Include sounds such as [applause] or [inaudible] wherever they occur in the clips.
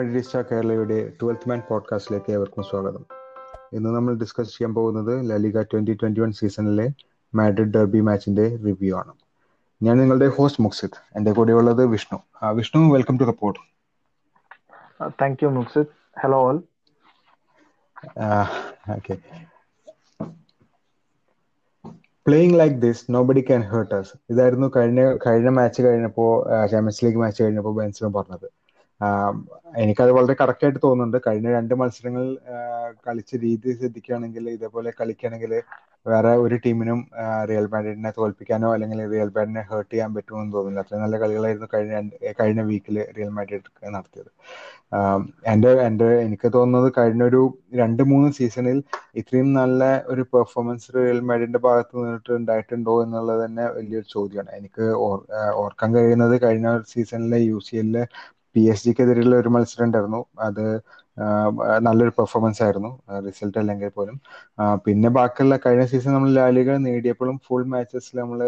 മഡ്രിസ്റ്റ കേരളയുടെ ട്വൽത്ത് മാൻ പോഡ്കാസ്റ്റിലേക്ക് ഏവർക്കും സ്വാഗതം. ഇന്ന് നമ്മൾ ഡിസ്കസ് ചെയ്യാൻ പോകുന്നത് La Liga twenty twenty one സീസണിലെ മാഡ്രിഡ് ഡെർബി മാച്ചിന്റെ റിവ്യൂ ആണ്. ഞാൻ നിങ്ങളുടെ ഹോസ്റ്റ് മുക്സിദ് എന്റെ കൂടെയുള്ളത് Vishnu. Vishnu welcome to report thank you Muksid hello all okay playing like this nobody can hurt us ഇതായിരുന്നു കഴിഞ്ഞ കഴിഞ്ഞ മാച്ച് കഴിഞ്ഞപ്പോൾ ചാമ്പ്യൻസ് ലീഗ് മാച്ച് കഴിഞ്ഞപ്പോൾ ബെൻസിനും പറഞ്ഞത്. എനിക്കത് വളരെ കറക്റ്റ് ആയിട്ട് തോന്നുന്നുണ്ട്. കഴിഞ്ഞ രണ്ട് മത്സരങ്ങൾ കളിച്ച രീതി ശ്രദ്ധിക്കുകയാണെങ്കിൽ ഇതേപോലെ കളിക്കുകയാണെങ്കിൽ വേറെ ഒരു ടീമിനും റിയൽ മാഡ്രിഡിനെ തോൽപ്പിക്കാനോ അല്ലെങ്കിൽ റിയൽ മാഡ്രിഡിനെ ഹേർട്ട് ചെയ്യാൻ പറ്റുമെന്ന് തോന്നുന്നില്ല. അത്രയും നല്ല കളികളായിരുന്നു കഴിഞ്ഞ കഴിഞ്ഞ വീക്കിൽ റിയൽ മാഡ്രിഡ് നടത്തിയത്. എന്റെ എന്റെ എനിക്ക് തോന്നുന്നത് കഴിഞ്ഞ ഒരു രണ്ട് മൂന്ന് സീസണിൽ ഇത്രയും നല്ല ഒരു പെർഫോമൻസ് റിയൽ മാഡ്രിഡിന്റെ ഭാഗത്ത് നിന്നിട്ട് ഉണ്ടായിട്ടുണ്ടോ എന്നുള്ളത് തന്നെ വലിയൊരു ചോദ്യമാണ്. എനിക്ക് ഓർക്കാൻ കഴിയുന്നത് കഴിഞ്ഞ സീസണിലെ യു സി എല്ലിലെ പി എസ് ജിക്കെതിരെയുള്ള ഒരു മത്സരം ഉണ്ടായിരുന്നു അത് നല്ലൊരു പെർഫോമൻസ് ആയിരുന്നു. റിസൾട്ട് അല്ലെങ്കിൽ പോലും. പിന്നെ ബാക്കിയുള്ള കഴിഞ്ഞ സീസൺ നമ്മൾ ലാലികൾ നേടിയപ്പോഴും ഫുൾ മാച്ചസിൽ നമ്മൾ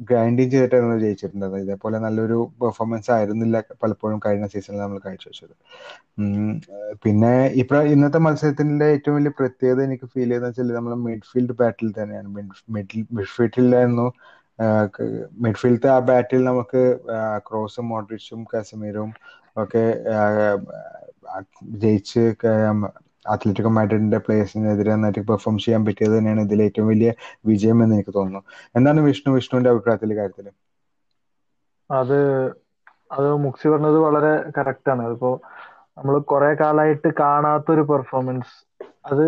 ഗ്രൈൻഡിങ് ചെയ്തിട്ടായിരുന്നു ജയിച്ചിട്ടുണ്ടത് ഇതേപോലെ നല്ലൊരു പെർഫോമൻസ് ആയിരുന്നില്ല പലപ്പോഴും കഴിഞ്ഞ സീസണിൽ നമ്മൾ കാഴ്ചവെച്ചത്. പിന്നെ ഇപ്പൊ ഇന്നത്തെ മത്സരത്തിന്റെ ഏറ്റവും വലിയ പ്രത്യേകത എനിക്ക് ഫീൽ ചെയ്തെന്ന് വെച്ചാൽ നമ്മൾ മിഡ്ഫീൽഡ് ബാറ്റിൽ തന്നെയാണ്. മിഡ്ഫീൽഡിലായിരുന്നു മിഡ്ഫീൽഡത്തെ ആ ബാറ്റിൽ നമുക്ക് ക്രോസും മോഡ്രിച്ചും കാസമീറും ഒക്കെ ജയിച്ച് അത്ലറ്റിക്കോ മാഡ്രിഡിന്റെ പ്ലേയേഴ്സിനെതിരെ നന്നായിട്ട് പെർഫോം ചെയ്യാൻ പറ്റിയത് തന്നെയാണ് ഇതിൽ ഏറ്റവും വലിയ വിജയം എന്ന് എനിക്ക് തോന്നുന്നു. എന്താണ് വിഷ്ണു വിഷ്ണുവിന്റെ അഭിപ്രായത്തിൽ കാര്യത്തിൽ അത് അത് മുക്സി പറഞ്ഞത് വളരെ കറക്റ്റ് ആണ്. അതിപ്പോ നമ്മൾ കുറെ കാലമായിട്ട് കാണാത്തൊരു പെർഫോമൻസ് അത്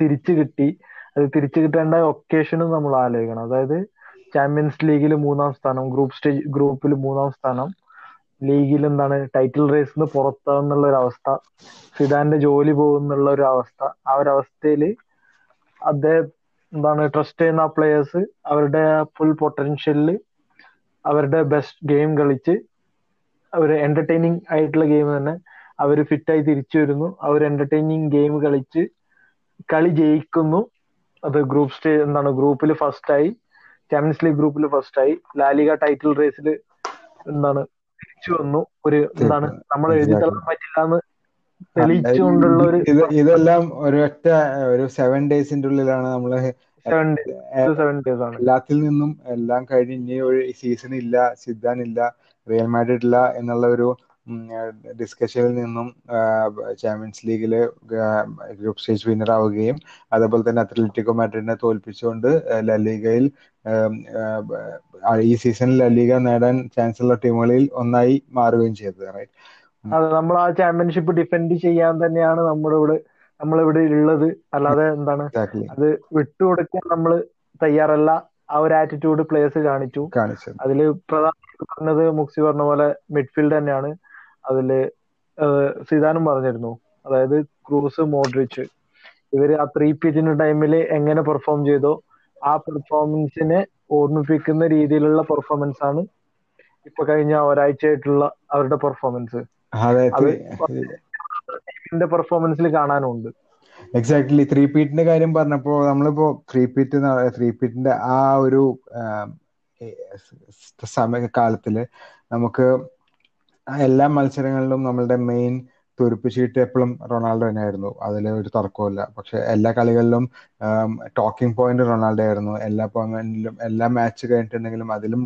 തിരിച്ചു കിട്ടി. അത് തിരിച്ചു കിട്ടേണ്ട ഒക്കേഷനും നമ്മൾ ആലോചിക്കണം. അതായത് ചാമ്പ്യൻസ് ലീഗിൽ മൂന്നാം സ്ഥാനം ഗ്രൂപ്പ് സ്റ്റേജ് ഗ്രൂപ്പിൽ മൂന്നാം സ്ഥാനം. ലീഗിൽ എന്താണ്? ടൈറ്റിൽ റേസിന് പുറത്താന്നുള്ള ഒരു അവസ്ഥ സിദാന്റെ ജോലി പോകുന്നുള്ള ഒരു അവസ്ഥ. ആ ഒരു അവസ്ഥയിൽ അദ്ദേഹം എന്താണ് ട്രസ്റ്റ് ചെയ്യുന്ന പ്ലേയേഴ്സ് അവരുടെ ഫുൾ പൊട്ടൻഷ്യലിൽ അവരുടെ ബെസ്റ്റ് ഗെയിം കളിച്ച് അവർ എന്റർടൈനിങ് ആയിട്ടുള്ള ഗെയിം തന്നെ അവർ ഫിറ്റായി തിരിച്ചു വരുന്നു. അവർ എന്റർടൈനിങ് ഗെയിം കളിച്ച് കളി ജയിക്കുന്നു. അത് ഗ്രൂപ്പ് സ്റ്റേ എന്താണ് ഗ്രൂപ്പിൽ ഫസ്റ്റ് ആയി ചാമ്പ്യൻസ് ലീഗ് ഗ്രൂപ്പിൽ ഫസ്റ്റ് ആയി. ലാലിക ടൈറ്റിൽ റേസിൽ എന്താണ് തിരിച്ചു വന്നു. ഒരു എന്താണ് നമ്മൾ എഴുതി തള്ളാൻ പറ്റില്ല എന്ന് തെളിയിച്ചുകൊണ്ടുള്ള ഒരു ഇതെല്ലാം ഒരൊറ്റ ഒരു സെവൻ ഡേയ്സിന്റെ ഉള്ളിലാണ് നമ്മൾ എല്ലാത്തിൽ നിന്നും എല്ലാം കഴിഞ്ഞ് ഇനി ഒരു സീസൺ ഇല്ല സിദ്ധാൻ ഇല്ല റിയൽ മാഡ്രിഡ് ഇല്ല എന്നുള്ള ഒരു ഡിസ്കഷനിൽ നിന്നും ചാമ്പ്യൻസ് ലീഗിൽ ഗ്രൂപ്പ് സ്റ്റേജ് വിന്നർ ആവുകയും അതേപോലെ തന്നെ അത്ലറ്റിക്കോ മാഡ്രിഡിനെ തോൽപ്പിച്ചുകൊണ്ട് ലലീഗയിൽ ഈ സീസണിൽ ലലീഗ നേടാൻ ചാൻസ് ഉള്ള ടീമുകളിൽ ഒന്നായി മാറുകയും ചെയ്തത് റൈറ്റ് അതെ നമ്മൾ ആ ചാമ്പ്യൻഷിപ്പ് ഡിഫെൻഡ് ചെയ്യാൻ തന്നെയാണ് നമ്മുടെ ഇവിടെ നമ്മളിവിടെ ഉള്ളത് അല്ലാതെ എന്താണ് അത് വിട്ടുകൊടുക്കാൻ നമ്മൾ തയ്യാറല്ല. ആ ഒരു ആറ്റിറ്റ്യൂഡ് പ്ലേയേഴ്സ് കാണിച്ചു. അതിൽ പ്രധാനമായിട്ട് പറഞ്ഞത് മുക്സി പറഞ്ഞ പോലെ മിഡ്ഫീൽഡ് തന്നെയാണ്. അതിൽ സിദാനും പറഞ്ഞിരുന്നു. അതായത് ക്രൂസ് മോഡ്രിച്ച്. ഇവർ ആ ത്രീ പിച്ചിന്റെ ടൈമിൽ എങ്ങനെ പെർഫോം ചെയ്തോ ആ പെർഫോമൻസിനെ ഓർമ്മിപ്പിക്കുന്ന രീതിയിലുള്ള പെർഫോമൻസ് ആണ് ഇപ്പൊ കഴിഞ്ഞ ഒരാഴ്ചയായിട്ടുള്ള അവരുടെ പെർഫോമൻസ്. ടീമിന്റെ പെർഫോമൻസിൽ കാണാനുണ്ട്. എക്സാക്ട്ലി ത്രീ പീറ്റിന്റെ കാര്യം പറഞ്ഞപ്പോ നമ്മളിപ്പോ ത്രീ പീറ്റ് ത്രീ പീറ്റിന്റെ ആ ഒരു സമയ കാലത്തിൽ നമുക്ക് എല്ലാ മത്സരങ്ങളിലും നമ്മളുടെ മെയിൻ തുരുപ്പിച്ചീട്ട് എപ്പോഴും റൊണാൾഡോ തന്നെയായിരുന്നു. അതിൽ ഒരു തർക്കമില്ല പക്ഷെ എല്ലാ കളികളിലും ടോക്കിംഗ് പോയിന്റ് റൊണാൾഡോ ആയിരുന്നു. എല്ലാ പോയിന്റിലും എല്ലാ മാച്ച് കഴിഞ്ഞിട്ടുണ്ടെങ്കിലും അതിലും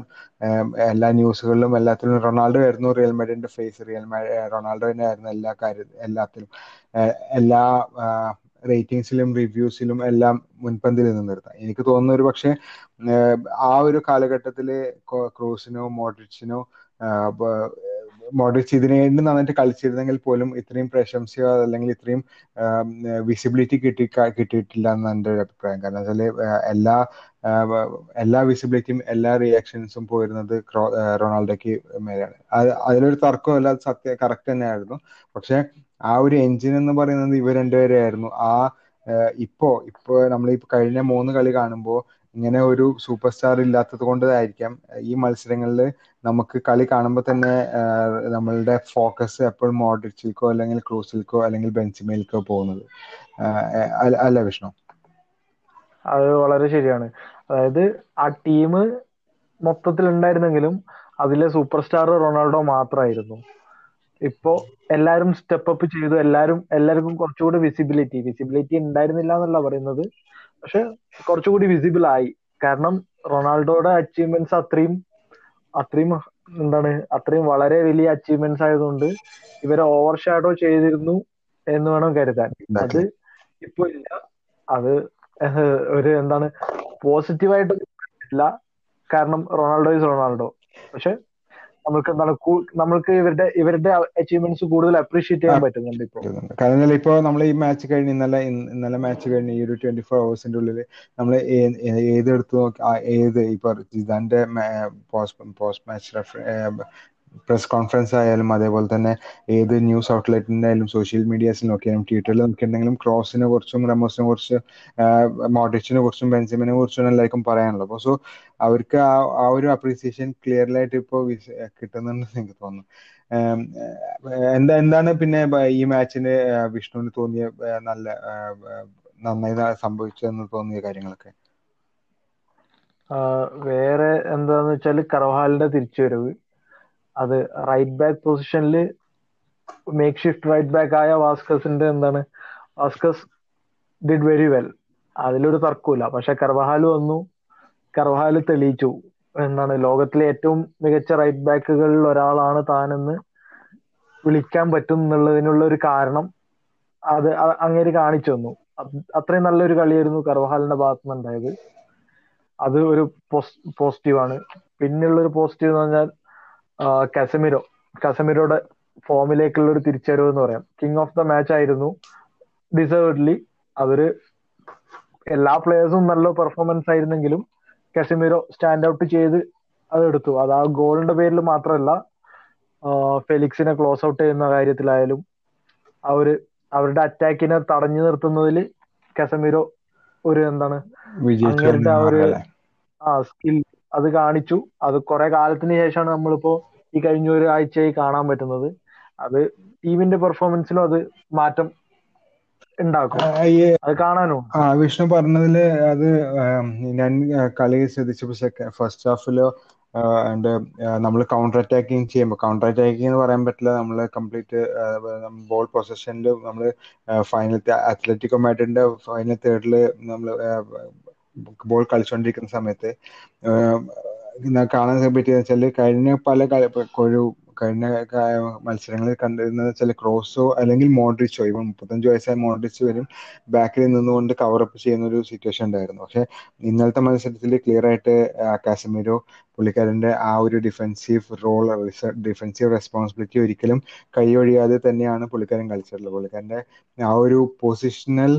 എല്ലാ ന്യൂസുകളിലും എല്ലാത്തിലും റൊണാൾഡോ ആയിരുന്നു റിയൽ മാഡ്രിഡിന്റെ ഫേസ് റിയൽ റൊണാൾഡോ തന്നെ ആയിരുന്നു എല്ലാ കാര്യ എല്ലാത്തിലും. എല്ലാ റേറ്റിംഗ്സിലും റിവ്യൂസിലും എല്ലാം മുൻപന്തിയിൽ നിർത്താം എനിക്ക് തോന്നുന്ന ഒരു പക്ഷേ ആ ഒരു കാലഘട്ടത്തിൽ ക്രൂസിനോ മോഡ്രിച്ചിനോ മോഡ്രിച്ച് ഇതിനു വേണ്ടി നന്നായിട്ട് കളിച്ചിരുന്നെങ്കിൽ പോലും ഇത്രയും പ്രശംസയോ അല്ലെങ്കിൽ ഇത്രയും വിസിബിലിറ്റി കിട്ടി കിട്ടിയിട്ടില്ല എന്നാണ് എന്റെ ഒരു അഭിപ്രായം. കാരണം വെച്ചാൽ എല്ലാ എല്ലാ വിസിബിലിറ്റിയും എല്ലാ റിയാക്ഷൻസും പോയിരുന്നത് റൊണാൾഡോയ്ക്ക് മേലെയാണ്. അത് അതിലൊരു തർക്കമല്ല സത്യ കറക്റ്റ് തന്നെയായിരുന്നു. പക്ഷെ ആ ഒരു എഞ്ചിൻ എന്ന് പറയുന്നത് ഇവർ രണ്ടുപേരെയായിരുന്നു. ആ ഇപ്പോ ഇപ്പോ നമ്മൾ ഈ കഴിഞ്ഞ മൂന്ന് കളി കാണുമ്പോൾ ഇങ്ങനെ ഒരു സൂപ്പർ സ്റ്റാർ ഇല്ലാത്തത് കൊണ്ടായിരിക്കാം ഈ മത്സരങ്ങളിൽ നമുക്ക് കളി കാണുമ്പോൾ തന്നെ നമ്മളുടെ ഫോക്കസ് എപ്പോഴും മോഡ്രിച്ചിൽക്കോ അല്ലെങ്കിൽ ക്രൂസിൽക്കോ അല്ലെങ്കിൽ ബെഞ്ചിമേൽക്കോ പോകുന്നത്. അല്ല വിഷ്ണു. അത് വളരെ ശരിയാണ്. അതായത് ആ ടീം മൊത്തത്തിൽ ഉണ്ടായിരുന്നെങ്കിലും അതിലെ സൂപ്പർ സ്റ്റാർ റൊണാൾഡോ മാത്രമായിരുന്നു ഇപ്പോ എല്ലാരും സ്റ്റെപ്പ് അപ്പ് ചെയ്തു. എല്ലാരും എല്ലാവർക്കും കുറച്ചുകൂടി വിസിബിലിറ്റി വിസിബിലിറ്റി ഉണ്ടായിരുന്നില്ല എന്നല്ല പറയുന്നത്. പക്ഷെ കുറച്ചുകൂടി വിസിബിൾ ആയി. കാരണം റൊണാൾഡോയുടെ അച്ചീവ്മെന്റ്സ് അത്രയും അത്രയും എന്താണ് അത്രയും വളരെ വലിയ അച്ചീവ്മെന്റ്സ് ആയതുകൊണ്ട് ഇവരെ ഓവർ ഷാഡോ ചെയ്തിരുന്നു എന്ന് വേണം കരുതാൻ. അത്. ഇപ്പൊ ഇല്ല. അത് ഒരു എന്താണ് പോസിറ്റീവായിട്ട് ഇല്ല. കാരണം റൊണാൾഡോ ഇസ് റൊണാൾഡോ. പക്ഷെ നമുക്ക് എന്താണ് നമ്മൾക്ക് ഇവരുടെ ഇവരുടെ അച്ചീവ്മെന്റ്സ് കൂടുതൽ അപ്രീഷിയേറ്റ് ചെയ്യാൻ പറ്റുന്നുണ്ട് ഇപ്പൊ പറ്റുന്നുണ്ട്. കാരണം ഇപ്പൊ നമ്മൾ ഈ മാച്ച് കഴിഞ്ഞ് ഇന്നലെ ഇന്നലെ മാച്ച് കഴിഞ്ഞ് ഈ ഒരു ട്വന്റി ഫോർ അവേഴ്സിന്റെ ഉള്ളിൽ നമ്മൾ ഏത് എടുത്തു നോക്കി ഏത് ഇപ്പൊ ജിദാന്റെ post post match press conference ആയാലും അതേപോലെ തന്നെ ഏത് ന്യൂസ് ഔട്ട്ലെറ്റിന്റെ ആയാലും സോഷ്യൽ മീഡിയാസിൽ നോക്കിയാലും ട്വിറ്ററിൽ നോക്കിയിട്ടുണ്ടെങ്കിലും ക്രോസിനെ കുറിച്ചും റമോസിനെ കുറിച്ച് മോഡിച്ചിനെ കുറിച്ചും ബെൻസിമിനെ കുറിച്ചും എല്ലാവർക്കും പറയാനുള്ളത്. അപ്പോൾ സോ അവർക്ക് ആ ആ ഒരു അപ്രീസിയേഷൻ ക്ലിയർലായിട്ട് ഇപ്പോൾ കിട്ടുന്നുണ്ടെന്ന് എനിക്ക് തോന്നുന്നു. എന്താ എന്താണ് പിന്നെ ഈ മാച്ചിന് വിഷ്ണുവിന് തോന്നിയ നല്ല നന്നായി സംഭവിച്ചതെന്ന് തോന്നിയ കാര്യങ്ങളൊക്കെ? വേറെ എന്താന്ന് വെച്ചാൽ കർവാലിന്റെ തിരിച്ചുവരവ്. അത് റൈറ്റ് ബാക്ക് പൊസിഷനിൽ മേക്ക് ഷിഫ്റ്റ് റൈറ്റ് ബാക്ക് ആയ വാസ്കസിന്റെ എന്താണ്? വാസ്കസ് ഡിഡ് വെരി വെൽ അതിലൊരു തർക്കമില്ല പക്ഷെ കർവഹാൽ വന്നു. കർവഹാൽ തെളിയിച്ചു എന്താണ് ലോകത്തിലെ ഏറ്റവും മികച്ച റൈറ്റ് ബാക്കുകളിൽ ഒരാളാണ് താനെന്ന് വിളിക്കാൻ പറ്റും എന്നുള്ളതിനുള്ള ഒരു കാരണം അത് അങ്ങേര് കാണിച്ചു തന്നു. അത്രയും നല്ലൊരു കളിയായിരുന്നു കർവഹാലിന്റെ ഭാഗത്തു നിന്നുണ്ടായത് അത് ഒരു പോസിറ്റീവ് ആണ്. പിന്നെയുള്ള ഒരു പോസിറ്റീവ് എന്ന് പറഞ്ഞാൽ കസമിരോ കസമിരോയുടെ ഫോമിലേക്കുള്ള ഒരു തിരിച്ചറിവ് എന്ന് പറയാം. കിങ് ഓഫ് ദ മാച്ച് ആയിരുന്നു. ഡിസേർവ്ഡ്ലി അവർ എല്ലാ പ്ലേയേഴ്സും നല്ല പെർഫോമൻസ് ആയിരുന്നെങ്കിലും കസമിരോ സ്റ്റാൻഡ് ഔട്ട് ചെയ്ത് അതെടുത്തു അത് ആ ഗോളിന്റെ പേരിൽ മാത്രമല്ല ഫെലിക്സിനെ ക്ലോസ് ഔട്ട് ചെയ്യുന്ന കാര്യത്തിലായാലും അവർ അവരുടെ അറ്റാക്കിനെ തടഞ്ഞു നിർത്തുന്നതിൽ കസമിരോ ഒരു എന്താണ് വിജയിച്ചു അങ്ങേരുടെ ആ ഒരു ആ സ്കിൽ അത് കാണിച്ചു. അത് കുറെ കാലത്തിന് ശേഷമാണ് നമ്മളിപ്പോ ഈ കഴിഞ്ഞ ഒരു ആഴ്ചയായി കാണാൻ പറ്റുന്നത്. അത് ടീമിന്റെ പെർഫോമൻസിലും അത് മാറ്റം ഉണ്ടാക്കും. അത് കാണാനും ആ വിഷ്ണു പറഞ്ഞതിൽ അത് ഞാൻ കളി ശ്രദ്ധിച്ചപ്പോൾ ഫസ്റ്റ് ഹാഫിൽ ആൻഡ് നമ്മൾ കൗണ്ടർ അറ്റാക്കിങ് ചെയ്യുമ്പോൾ കൗണ്ടർ അറ്റാക്കിംഗ് എന്ന് പറയാൻ പറ്റില്ല. നമ്മൾ കംപ്ലീറ്റ് ബോൾ പൊസഷനിൽ നമ്മൾ ഫൈനൽ അത്ലറ്റിക്കോ മാഡ്രിഡിന്റെ ഫൈനൽ തേർഡിൽ നമ്മൾ ബോൾ കളിച്ചുകൊണ്ടിരിക്കുന്ന സമയത്ത് കാണാൻ പറ്റിയെന്ന് വെച്ചാൽ കഴിഞ്ഞ പല ഒരു കഴിഞ്ഞ മത്സരങ്ങളിൽ കണ്ടിരുന്നത് വെച്ചാൽ ക്രോസോ അല്ലെങ്കിൽ മോഡ്രിച്ചോ ഇപ്പൊ മുപ്പത്തഞ്ച് വയസ്സായ മോഡ്രിച്ച് വരും ബാക്കിൽ നിന്നുകൊണ്ട് കവറപ്പ് ചെയ്യുന്ന ഒരു സിറ്റുവേഷൻ ഉണ്ടായിരുന്നു. പക്ഷെ ഇന്നലത്തെ മത്സരത്തിൽ ക്ലിയർ ആയിട്ട് കാസമിരോ പുള്ളിക്കാരന്റെ ആ ഒരു ഡിഫെൻസീവ് റോൾ ഡിഫെൻസീവ് റെസ്പോൺസിബിലിറ്റി ഒരിക്കലും കൈയൊഴിയാതെ തന്നെയാണ് പുള്ളിക്കാരൻ കളിച്ചിട്ടുള്ളത്. പുള്ളിക്കാരന്റെ ആ ഒരു പൊസിഷണൽ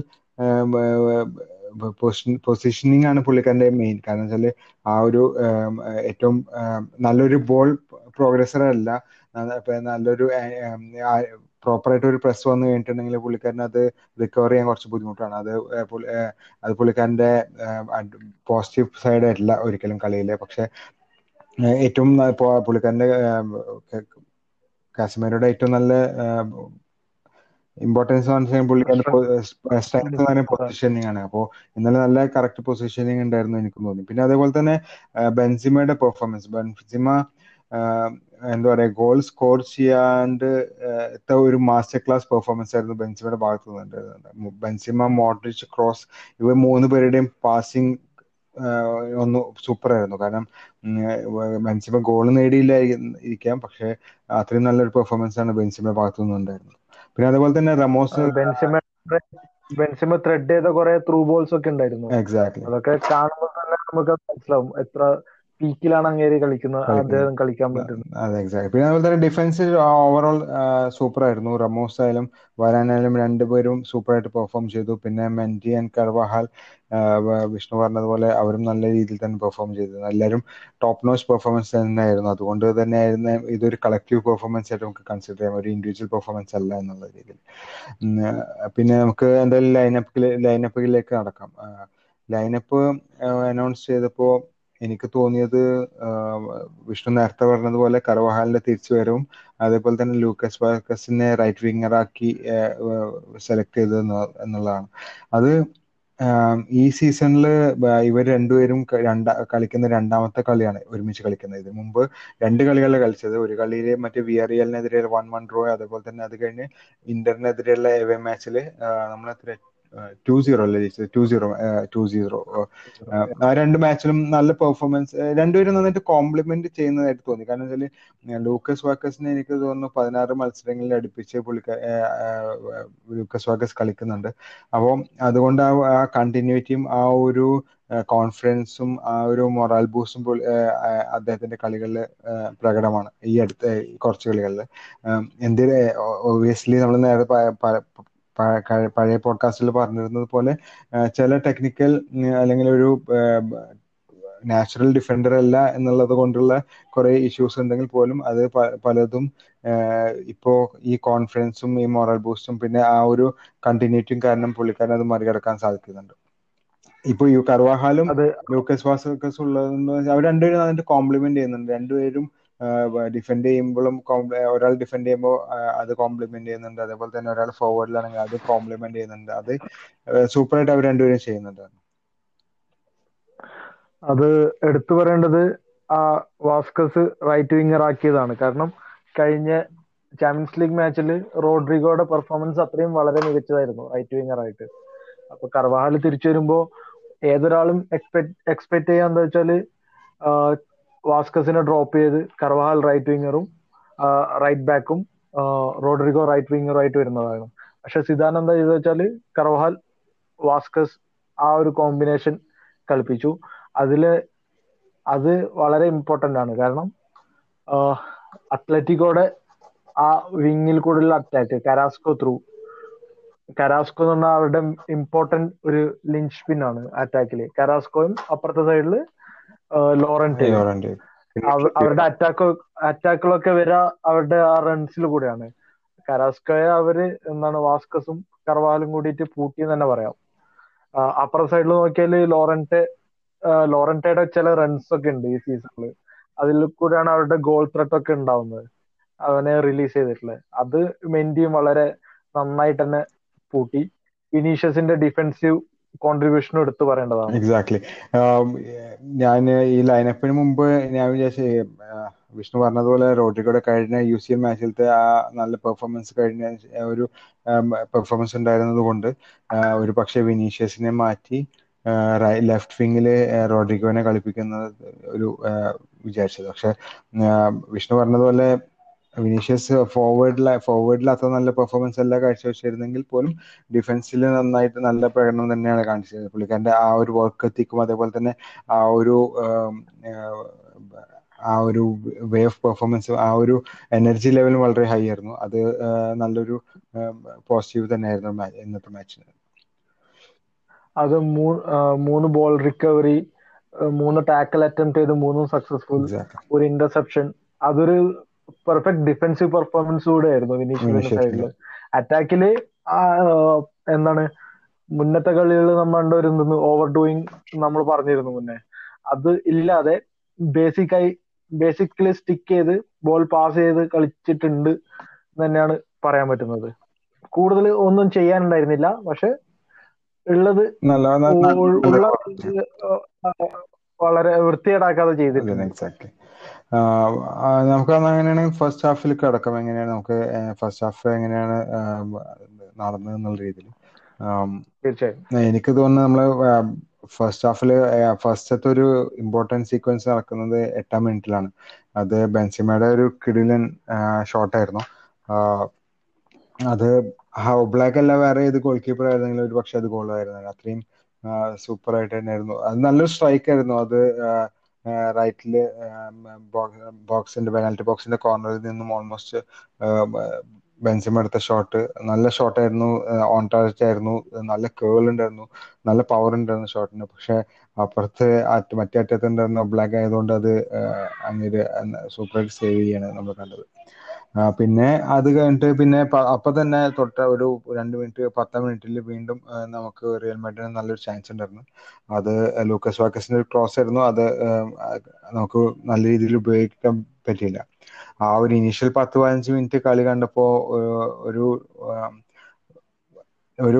പൊസിഷനിങ് ആണ് പുള്ളിക്കാരന്റെ മെയിൻ കാരണം വെച്ചാൽ ആ ഒരു ഏറ്റവും നല്ലൊരു ബോൾ പ്രോഗ്രസർ അല്ല. നല്ലൊരു പ്രോപ്പറായിട്ട് ഒരു പ്രസ് വന്നു കഴിഞ്ഞിട്ടുണ്ടെങ്കിൽ പുള്ളിക്കാരന് അത് റിക്കവർ ചെയ്യാൻ കുറച്ച് ബുദ്ധിമുട്ടാണ്. അത് അത് പുള്ളിക്കാരന്റെ പോസിറ്റീവ് സൈഡ് അല്ല ഒരിക്കലും കളിയിലെ. പക്ഷെ ഏറ്റവും പുള്ളിക്കാരന്റെ കാശ്മീരുടെ ഏറ്റവും നല്ല ഇമ്പോർട്ടൻസ് സ്ട്രെങ്ത് പൊസിഷനിങ് ആണ്. അപ്പോൾ ഇന്നലെ നല്ല കറക്റ്റ് പൊസിഷനിങ് ഉണ്ടായിരുന്നു എനിക്ക് തോന്നി. പിന്നെ അതേപോലെ തന്നെ ആ, ബെൻസിമയുടെ പെർഫോമൻസ് ബെൻസിമ ആ, എന്താ പറയാ ഗോൾ സ്കോർ ചെയ്യാണ്ട് ത്തെ ഒരു മാസ്റ്റർ ക്ലാസ് പെർഫോമൻസ് ആയിരുന്നു ബെൻസിമയുടെ ഭാഗത്ത് നിന്നുണ്ടായിരുന്നത് ബെൻസിമ മോഡ്രിച്ച് ക്രോസ് ഇവ മൂന്ന് പേരുടെയും പാസിംഗ് ഒന്ന് സൂപ്പർ ആയിരുന്നു. കാരണം ബെൻസിമ ഗോൾ നേടിയില്ല ഇരിക്കാം. പക്ഷെ അത്രയും നല്ലൊരു പെർഫോമൻസ് ആണ് ബെൻസിമയുടെ ഭാഗത്തു നിന്നുണ്ടായിരുന്നത്. പിന്നെ അതുപോലെ തന്നെ റമോസ് ബെൻസിമ ബെൻസിമ ത്രെഡ് ചെയ്ത കുറെ ത്രൂ ബോൾസ് ഒക്കെ ഉണ്ടായിരുന്നു. എക്സാക്ട് അതൊക്കെ കാണുമ്പോൾ തന്നെ നമുക്ക് മനസ്സിലാവും എത്ര പീക്കിലാണ് അങ്ങേര് കളിക്കുന്നത്. അദ്ദേഹം കളിക്കാൻ പറ്റുന്നത്. അതെ എക്സാക്ട് പിന്നെ അതുപോലെ തന്നെ ഡിഫൻസ് ഓവറോൾ സൂപ്പർ ആയിരുന്നു റമോസ് ആയാലും വരാനായാലും രണ്ടുപേരും സൂപ്പർ ആയിട്ട് പെർഫോം ചെയ്തു. പിന്നെ മെന്റി ആൻഡ് കർവഹാൽ വിഷ്ണു പറഞ്ഞതുപോലെ അവരും നല്ല രീതിയിൽ തന്നെ പെർഫോം ചെയ്തു. എല്ലാവരും ടോപ്പ് നോച്ച് പെർഫോമൻസ് തന്നെയായിരുന്നു. അതുകൊണ്ട് തന്നെയായിരുന്നു ഇതൊരു കളക്റ്റീവ് പെർഫോമൻസ് ആയിട്ട് നമുക്ക് കൺസിഡർ ചെയ്യാം. ഒരു ഇൻഡിവിജ്വൽ പെർഫോമൻസ് അല്ല എന്നുള്ള രീതിയിൽ. പിന്നെ നമുക്ക് എന്തായാലും ലൈനപ്പിൽ ലൈനപ്പിലേക്ക് നടക്കാം. ലൈനപ്പ് അനൗൺസ് ചെയ്തപ്പോൾ എനിക്ക് തോന്നിയത് വിഷ്ണു നേരത്തെ പറഞ്ഞതുപോലെ കർവഹാലിന്റെ തിരിച്ചുവരവും അതേപോലെ തന്നെ ലൂക്കസ് വാക്കസിനെ റൈറ്റ് വിങ്ങറാക്കി സെലക്ട് ചെയ്തത് എന്നുള്ളതാണ്. അത് ഈ സീസണിൽ ഇവർ രണ്ടുപേരും രണ്ടാ കളിക്കുന്ന രണ്ടാമത്തെ കളിയാണ് ഒരുമിച്ച് കളിക്കുന്നത്. ഇത് മുമ്പ് രണ്ട് കളികളിൽ കളിച്ചത്. ഒരു കളിയിൽ മറ്റേ വിയറിയലിനെതിരെ വൺ വൺ ഡ്രോ അതേപോലെ തന്നെ അത് കഴിഞ്ഞ് ഇന്റർനെതിരെയുള്ള എവേ മാച്ചിൽ എത്ര ടു സീറോ അല്ലേ ടു സീറോ ടു സീറോ ആ രണ്ട് മാച്ചിലും നല്ല പെർഫോമൻസ് രണ്ടുപേരും നന്നായിട്ട് കോംപ്ലിമെന്റ് ചെയ്യുന്നതായിട്ട് തോന്നി. കാരണം വെച്ചാൽ ലൂക്കസ് വാക്കസിനെ എനിക്ക് തോന്നുന്നു പതിനാറ് മത്സരങ്ങളിൽ അടുപ്പിച്ച് പുള്ളിക്ക ലൂക്കസ് വാക്കസ് കളിക്കുന്നുണ്ട്. അപ്പോൾ അതുകൊണ്ട് ആ കണ്ടിന്യൂറ്റിയും ആ ഒരു കോൺഫിഡൻസും ആ ഒരു മൊറാൽ ബൂസും അദ്ദേഹത്തിന്റെ കളികളിൽ പ്രകടമാണ്. ഈ അടുത്ത കുറച്ച് കളികളിൽ എന്തിന് ഒബിയസ്ലി നമ്മൾ നേരെ പഴയ പോഡ്കാസ്റ്റിൽ പറഞ്ഞിരുന്നത് പോലെ ചില ടെക്നിക്കൽ അല്ലെങ്കിൽ ഒരു നാച്ചുറൽ ഡിഫൻഡർ അല്ല എന്നുള്ളത് കൊണ്ടുള്ള കുറെ ഇഷ്യൂസ് ഉണ്ടെങ്കിൽ പോലും അത് പലതും ഇപ്പോ ഈ കോൺഫിഡൻസും ഈ മോറൽ ബൂസ്റ്റും പിന്നെ ആ ഒരു കണ്ടിന്യൂറ്റിയും കാരണം പുള്ളിക്കാരൻ അത് മറികടക്കാൻ സാധിക്കുന്നുണ്ട്. ഇപ്പൊ ഈ കർവാഹാലും ലൂക്കസ് വാസക്കസ് ഉള്ളതെന്ന് അവർ രണ്ടുപേരും അതിന്റെ കോംപ്ലിമെന്റ് ചെയ്യുന്നുണ്ട്. രണ്ടുപേരും ഡിഫെൻഡ് ചെയ്യുമ്പോഴും ഒരാൾ ഡിഫെൻഡ് ചെയ്യുമ്പോൾ അത് കോംപ്ലിമെന്റ് ചെയ്യുന്നുണ്ട്. അതേപോലെ തന്നെ ഒരാൾ ഫോർവേഡിലാണെങ്കിൽ അത് കോംപ്ലിമെന്റ് ചെയ്യുന്നുണ്ട്. അത് സൂപ്പർ ആയിട്ട് അവർ രണ്ടുപേരും ചെയ്യുന്നുണ്ട്. അത് എടുത്തു പറയേണ്ടത് ആ വാസ്കസ് റൈറ്റ് വിങ്ങർ ആക്കിയതാണ്. കാരണം കഴിഞ്ഞ ചാമ്പ്യൻസ് ലീഗ് മാച്ചിൽ റോഡ്രിഗോയുടെ പെർഫോമൻസ് അത്രയും വളരെ മികച്ചതായിരുന്നു റൈറ്റ് വിങ്ങർ ആയിട്ട്. അപ്പൊ കർവാഹാൽ തിരിച്ചു വരുമ്പോ ഏതൊരാളും എക്സ്പെക്ട് എക്സ്പെക്ട് ചെയ്യാന്ന് വെച്ചാൽ വാസ്കസിനെ ഡ്രോപ്പ് ചെയ്ത് കർവാഹാൽ റൈറ്റ് വിങ്ങറും റൈറ്റ് ബാക്കും റോഡ്രിഗോ റൈറ്റ് വിങ്ങറും ആയിട്ട് വരുന്നതാണ് പക്ഷെ സിദാൻ എന്താ ചെയ്തെന്ന് വെച്ചാൽ കർവാഹാൽ വാസ്കസ് ആ ഒരു കോമ്പിനേഷൻ കളിപ്പിച്ചു. അതിൽ അത് വളരെ ഇമ്പോർട്ടന്റ് ആണ്. കാരണം അത്ലറ്റിക്കോടെ ആ വിങ്ങിൽ കൂടുതലുള്ള അറ്റാക്ക് കരാസ്കോ ത്രൂ കരാസ്കോ എന്ന് പറഞ്ഞാൽ അവരുടെ ഇമ്പോർട്ടന്റ് ഒരു ലിഞ്ച് പിൻ ആണ് അറ്റാക്കിൽ കരാസ്കോയും അപ്പുറത്തെ സൈഡിൽ ലോറന്റ് അവരുടെ അറ്റാക്ക് അറ്റാക്കുകളൊക്കെ വരിക അവരുടെ ആ റൺസിൽ കൂടെയാണ്. കരാസ്കോയെ അവർ എന്താണ് വാസ്കസും കർവാലും കൂടിയിട്ട് പൂട്ടി എന്ന് തന്നെ പറയാം. അപ്പർ സൈഡിൽ നോക്കിയാൽ ലോറന്റ് ലോറന്റയുടെ ചില റൺസ് ഒക്കെ ഉണ്ട് ഈ സീസണിൽ അതിൽ കൂടെയാണ് അവരുടെ ഗോൾ ത്രെട്ട് ഒക്കെ ഉണ്ടാവുന്നത്. അവനെ റിലീസ് ചെയ്തിട്ടുള്ളത്. അത് മെന്റിയും വളരെ നന്നായിട്ട് തന്നെ പൂട്ടി. വിനീഷ്യസിന്റെ ഡിഫെൻസീവ് കോൺട്രിബ്യൂഷനും എടുത്ത് പറയേണ്ടതാണ്. എക്സാക്ട്ലി ഞാൻ ഈ ലൈനപ്പിന് മുമ്പ് ഞാൻ വിചാരിച്ച വിഷ്ണു പറഞ്ഞതുപോലെ റോഡ്രിഗോയുടെ കഴിഞ്ഞ യു സി എൽ മാച്ചിലത്തെ ആ നല്ല പെർഫോമൻസ് കഴിഞ്ഞ ഒരു പെർഫോമൻസ് ഉണ്ടായിരുന്നത് കൊണ്ട് ഒരു പക്ഷെ വിനീഷ്യസിനെ മാറ്റി ലെഫ്റ്റ് വിങ്ങിൽ റോഡ്രിഗോനെ കളിപ്പിക്കുന്നത് ഒരു വിചാരിച്ചത്. പക്ഷെ വിഷ്ണു പറഞ്ഞതുപോലെ വിനീഷ്യസ് ഫോർവേഡിൽ ഫോർവേഡിൽ അത്ര നല്ല പെർഫോമൻസ് അല്ല കാഴ്ചവെച്ചിരുന്നെങ്കിൽ പോലും ഡിഫൻസിൽ നന്നായിട്ട് നല്ല പ്രകടനം തന്നെയാണ് കാണിച്ചത്. പുള്ളിക്കാരന്റെ ആ ഒരു വർക്ക് എത്തിക്കും അതേപോലെ തന്നെ ആ ഒരു ആ ഒരു വേ ഓഫ് പെർഫോമൻസ് ആ ഒരു എനർജി ലെവലും വളരെ ഹൈ ആയിരുന്നു. അത് നല്ലൊരു പോസിറ്റീവ് തന്നെയായിരുന്നു ഇന്നത്തെ മാച്ചിന് അത് മൂന്ന് ബോൾ റിക്കവറി മൂന്ന് ടാക്കൽ അറ്റംപ്റ്റ് ചെയ്ത് മൂന്നും സക്സസ്ഫുൾ ഒരു ഇന്റർസെപ്ഷൻ അതൊരു പെർഫെക്റ്റ് ഡിഫൻസീവ് പെർഫോമൻസ് കൂടെ ആയിരുന്നു വിനീഷ്യസിന്റെ സൈഡിൽ അറ്റാക്കിൽ എന്താണ് മുന്നത്തെ കളികൾ നമ്മൾ കണ്ടുവരുന്നത് ഓവർ ഡൂയിങ് നമ്മൾ പറഞ്ഞിരുന്നു മുന്നേ. അത് ഇല്ലാതെ ബേസിക്കായി ബേസിക്കലി സ്റ്റിക്ക് ചെയ്ത് ബോൾ പാസ് ചെയ്ത് കളിച്ചിട്ടുണ്ട് തന്നെയാണ് പറയാൻ പറ്റുന്നത്. കൂടുതൽ ഒന്നും ചെയ്യാനുണ്ടായിരുന്നില്ല പക്ഷെ ഉള്ളത് ഉള്ള വളരെ വൃത്തിയേടാക്കാതെ ചെയ്തിട്ടുണ്ട്. നമുക്ക് അങ്ങനെയാണെങ്കിൽ ഫസ്റ്റ് ഹാഫിൽ കിടക്കാം എങ്ങനെയാണ്? നമുക്ക് ഫസ്റ്റ് ഹാഫ് എങ്ങനെയാണ് നടന്നത് എന്നുള്ള രീതിയിൽ തീർച്ചയായും. എനിക്ക് തോന്നുന്നു നമ്മൾ ഫസ്റ്റ് ഹാഫിൽ ഫസ്റ്റത്തെ ഒരു ഇമ്പോർട്ടന്റ് സീക്വൻസ് നടക്കുന്നത് എട്ടാം മിനിറ്റിലാണ്. അത് ബെൻസിമയുടെ ഒരു കിടിലൻ ഷോട്ടായിരുന്നു അത് ബ്ലാക്ക് അല്ല വേറെ ഏത് ഗോൾ കീപ്പർ ആയിരുന്നെങ്കിൽ ഒരു പക്ഷെ അത് ഗോളായിരുന്നു അത്രയും സൂപ്പർ ആയിട്ട് തന്നെയായിരുന്നു. അത് നല്ലൊരു സ്ട്രൈക്ക് ആയിരുന്നു. അത് റൈറ്റിൽ ബോക്സിന്റെ പെനാൽറ്റി ബോക്സിന്റെ കോർണറിൽ നിന്നും ഓൾമോസ്റ്റ് ബെൻസിമ എടുത്ത ഷോട്ട് നല്ല ഷോട്ടായിരുന്നു ഓൺ ടാർജറ്റ് ആയിരുന്നു. നല്ല കേൾ ഉണ്ടായിരുന്നു. നല്ല പവർ ഉണ്ടായിരുന്നു ഷോട്ടിന് പക്ഷെ അപ്പുറത്ത് മറ്റേ അറ്റത്ത് ഉണ്ടായിരുന്ന ബ്ലാക്ക് ആയതുകൊണ്ട് അത് അങ്ങനെ സൂപ്പറായിട്ട് സേവ് ചെയ്യാണ് നമ്മൾ കണ്ടത്. പിന്നെ അത് കഴിഞ്ഞിട്ട് പിന്നെ അപ്പൊ തന്നെ തൊട്ട ഒരു രണ്ട് മിനിറ്റ് പത്താം മിനിറ്റിൽ വീണ്ടും നമുക്ക് റിയൽ മാഡ്രിഡിന് നല്ലൊരു ചാൻസ് ഉണ്ടായിരുന്നു. അത് ലൂക്കസ് വാക്കസിന്റെ ഒരു ക്രോസ് ആയിരുന്നു. അത് നമുക്ക് നല്ല രീതിയിൽ ഉപയോഗിക്കാൻ പറ്റിയില്ല. ആ ഒരു ഇനീഷ്യൽ പത്ത് പതിനഞ്ച് മിനിറ്റ് കളി കണ്ടപ്പോ ഒരു ഒരു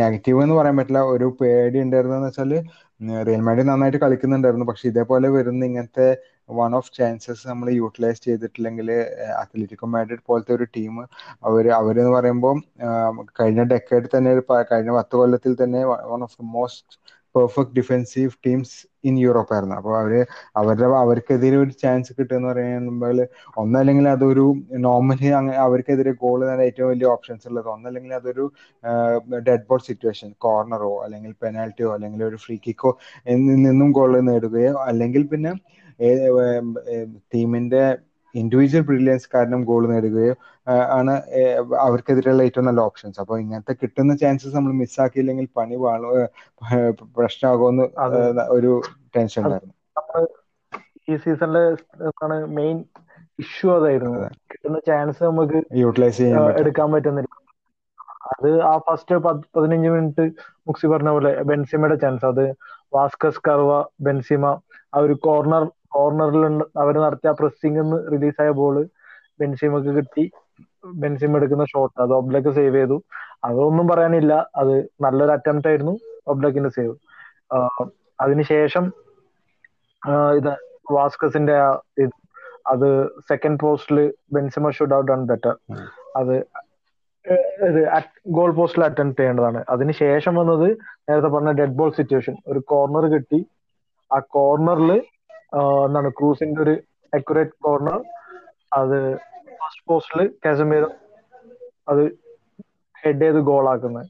നെഗറ്റീവ് എന്ന് പറയാൻ പറ്റില്ല ഒരു പേടി ഉണ്ടായിരുന്നെന്ന് വെച്ചാൽ റിയൽ മാഡ്രിഡ് നന്നായിട്ട് കളിക്കുന്നുണ്ടായിരുന്നു. പക്ഷെ ഇതേപോലെ വരുന്ന ഇങ്ങനത്തെ വൺ ഓഫ് ചാൻസസ് നമ്മൾ യൂട്ടിലൈസ് ചെയ്തിട്ടില്ലെങ്കിൽ അത്ലറ്റിക്കോ മാഡ്രിഡ് പോലത്തെ ഒരു ടീം അവർ അവരെന്ന് പറയുമ്പോൾ കഴിഞ്ഞ ഡെക്കേഡിൽ തന്നെ കഴിഞ്ഞ പത്ത് കൊല്ലത്തിൽ തന്നെ one of the most perfect defensive teams in Europe ആയിരുന്നു. അപ്പോൾ അവർ അവരുടെ അവർക്കെതിരെ ഒരു ചാൻസ് കിട്ടുക എന്ന് പറയുമ്പോൾ ഒന്നല്ലെങ്കിൽ അതൊരു നോർമലി അങ്ങനെ അവർക്കെതിരെ ഗോൾ നേടാൻ ഏറ്റവും വലിയ ഓപ്ഷൻസ് ഉള്ളത് ഒന്നല്ലെങ്കിൽ അതൊരു ഡെഡ് ബോൾ സിറ്റുവേഷൻ കോർണറോ അല്ലെങ്കിൽ പെനാൽറ്റിയോ അല്ലെങ്കിൽ ഒരു ഫ്രീ കിക്കോ എന്നിൽ നിന്നും ഗോൾ നേടുകയോ അല്ലെങ്കിൽ പിന്നെ ടീമിന്റെ ഇൻഡിവിജ്വൽ ബ്രില്യൻസ് കാരണം ഗോൾ നേടുകയോ ആണ് അവർക്കെതിരെയുള്ള ഏറ്റവും നല്ല ഓപ്ഷൻസ് അപ്പോൾ ഇങ്ങനത്തെ കിട്ടുന്ന ചാൻസസ് നമ്മൾ മിസ്സാക്കിയില്ലെങ്കിൽ പണി വാള പ്രശ്നമാകുമെന്ന് ഒരു ടെൻഷൻ ഉണ്ടായിരുന്നു. ഈ സീസണിലെ മെയിൻ ഇഷ്യൂ അതായിരുന്നു. കിട്ടുന്ന ചാൻസ് നമുക്ക് യൂട്ടിലൈസ് ചെയ്യാൻ എടുക്കാൻ പറ്റുന്നില്ല. അത് ആ ഫസ്റ്റ് പതിനഞ്ച് മിനിറ്റ് മുക്സി പറഞ്ഞ പോലെ ബെൻസിമയുടെ ചാൻസ് അത് വാസ്കസ് കർവ ബെൻസിമ ആ ഒരു കോർണർ കോർണറിൽ അവർ നടത്തിയ പ്രസ്സിംഗ് നിന്ന് റിലീസായ ബോൾ ബെൻസിമക്ക് കിട്ടി. ബെൻസിം എടുക്കുന്ന ഷോട്ട് അത് ഒബ്ലക്ക് സേവ് ചെയ്തു. അതൊന്നും പറയാനില്ല. അത് നല്ലൊരു അറ്റംപ്റ്റ് ആയിരുന്നു ഒബ്ലക്കിന്റെ സേവ് അതിനുശേഷം ഇത് വാസ്കസിന്റെ ഇത് അത് സെക്കൻഡ് പോസ്റ്റിൽ Benzema should out done better അത് ഗോൾ പോസ്റ്റിൽ അറ്റംപ്റ്റ് ചെയ്യേണ്ടതാണ്. അതിനുശേഷം വന്നത് നേരത്തെ പറഞ്ഞ ഡെഡ് ബോൾ സിറ്റുവേഷൻ ഒരു കോർണർ കിട്ടി. ആ കോർണറിൽ എന്താണ് ക്രൂസിന്റെ ഒരു അക്യുറേറ്റ് കോർണർ അത് ഫസ്റ്റ് പോസ്റ്റിൽ കാസമീറോ അത് ഹെഡ് ചെയ്ത് ഗോളാക്കുന്നത്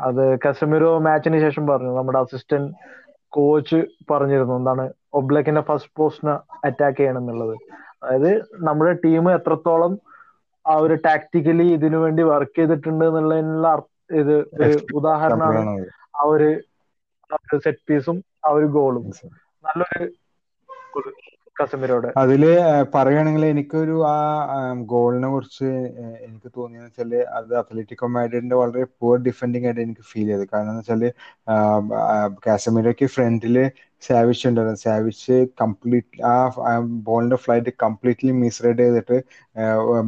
അത് കസമിരോ മാച്ചിന് ശേഷം പറഞ്ഞു നമ്മുടെ അസിസ്റ്റന്റ് കോച്ച് പറഞ്ഞിരുന്നു എന്താണ് ഒബ്ലക്കിന്റെ ഫസ്റ്റ് പോസ്റ്റിനെ അറ്റാക്ക് ചെയ്യണം എന്നുള്ളത്. അതായത് നമ്മുടെ ടീം എത്രത്തോളം ആ ഒരു ടാക്ടിക്കലി ഇതിനു വേണ്ടി വർക്ക് ചെയ്തിട്ടുണ്ട് എന്നുള്ളതിനുള്ള ഇത് ഒരു ഉദാഹരണമാണ് ആ ഒരു സെറ്റ് പീസും ആ ഒരു ഗോളും നല്ലൊരു കസമിരോടെ അതിൽ പറയുകയാണെങ്കിൽ എനിക്കൊരു ആ ഗോളിനെ കുറിച്ച് എനിക്ക് തോന്നിയെന്ന് വെച്ചാൽ അത് അത്ലറ്റിക്കോ മാഡ്രിഡിന്റെ വളരെ പുവർ ഡിഫെൻഡിങ് ആയിട്ട് എനിക്ക് ഫീൽ ചെയ്തു. കാരണം എന്ന് വെച്ചാൽ കാസമിരോക്ക് ഫ്രണ്ടിൽ സാവിച്ച് ഉണ്ടായിരുന്നു സാവിഷ് കംപ്ലീറ്റ് ആ ബോളിന്റെ ഫ്ലൈറ്റ് കംപ്ലീറ്റ്ലി മിസ്റൈഡ് ചെയ്തിട്ട്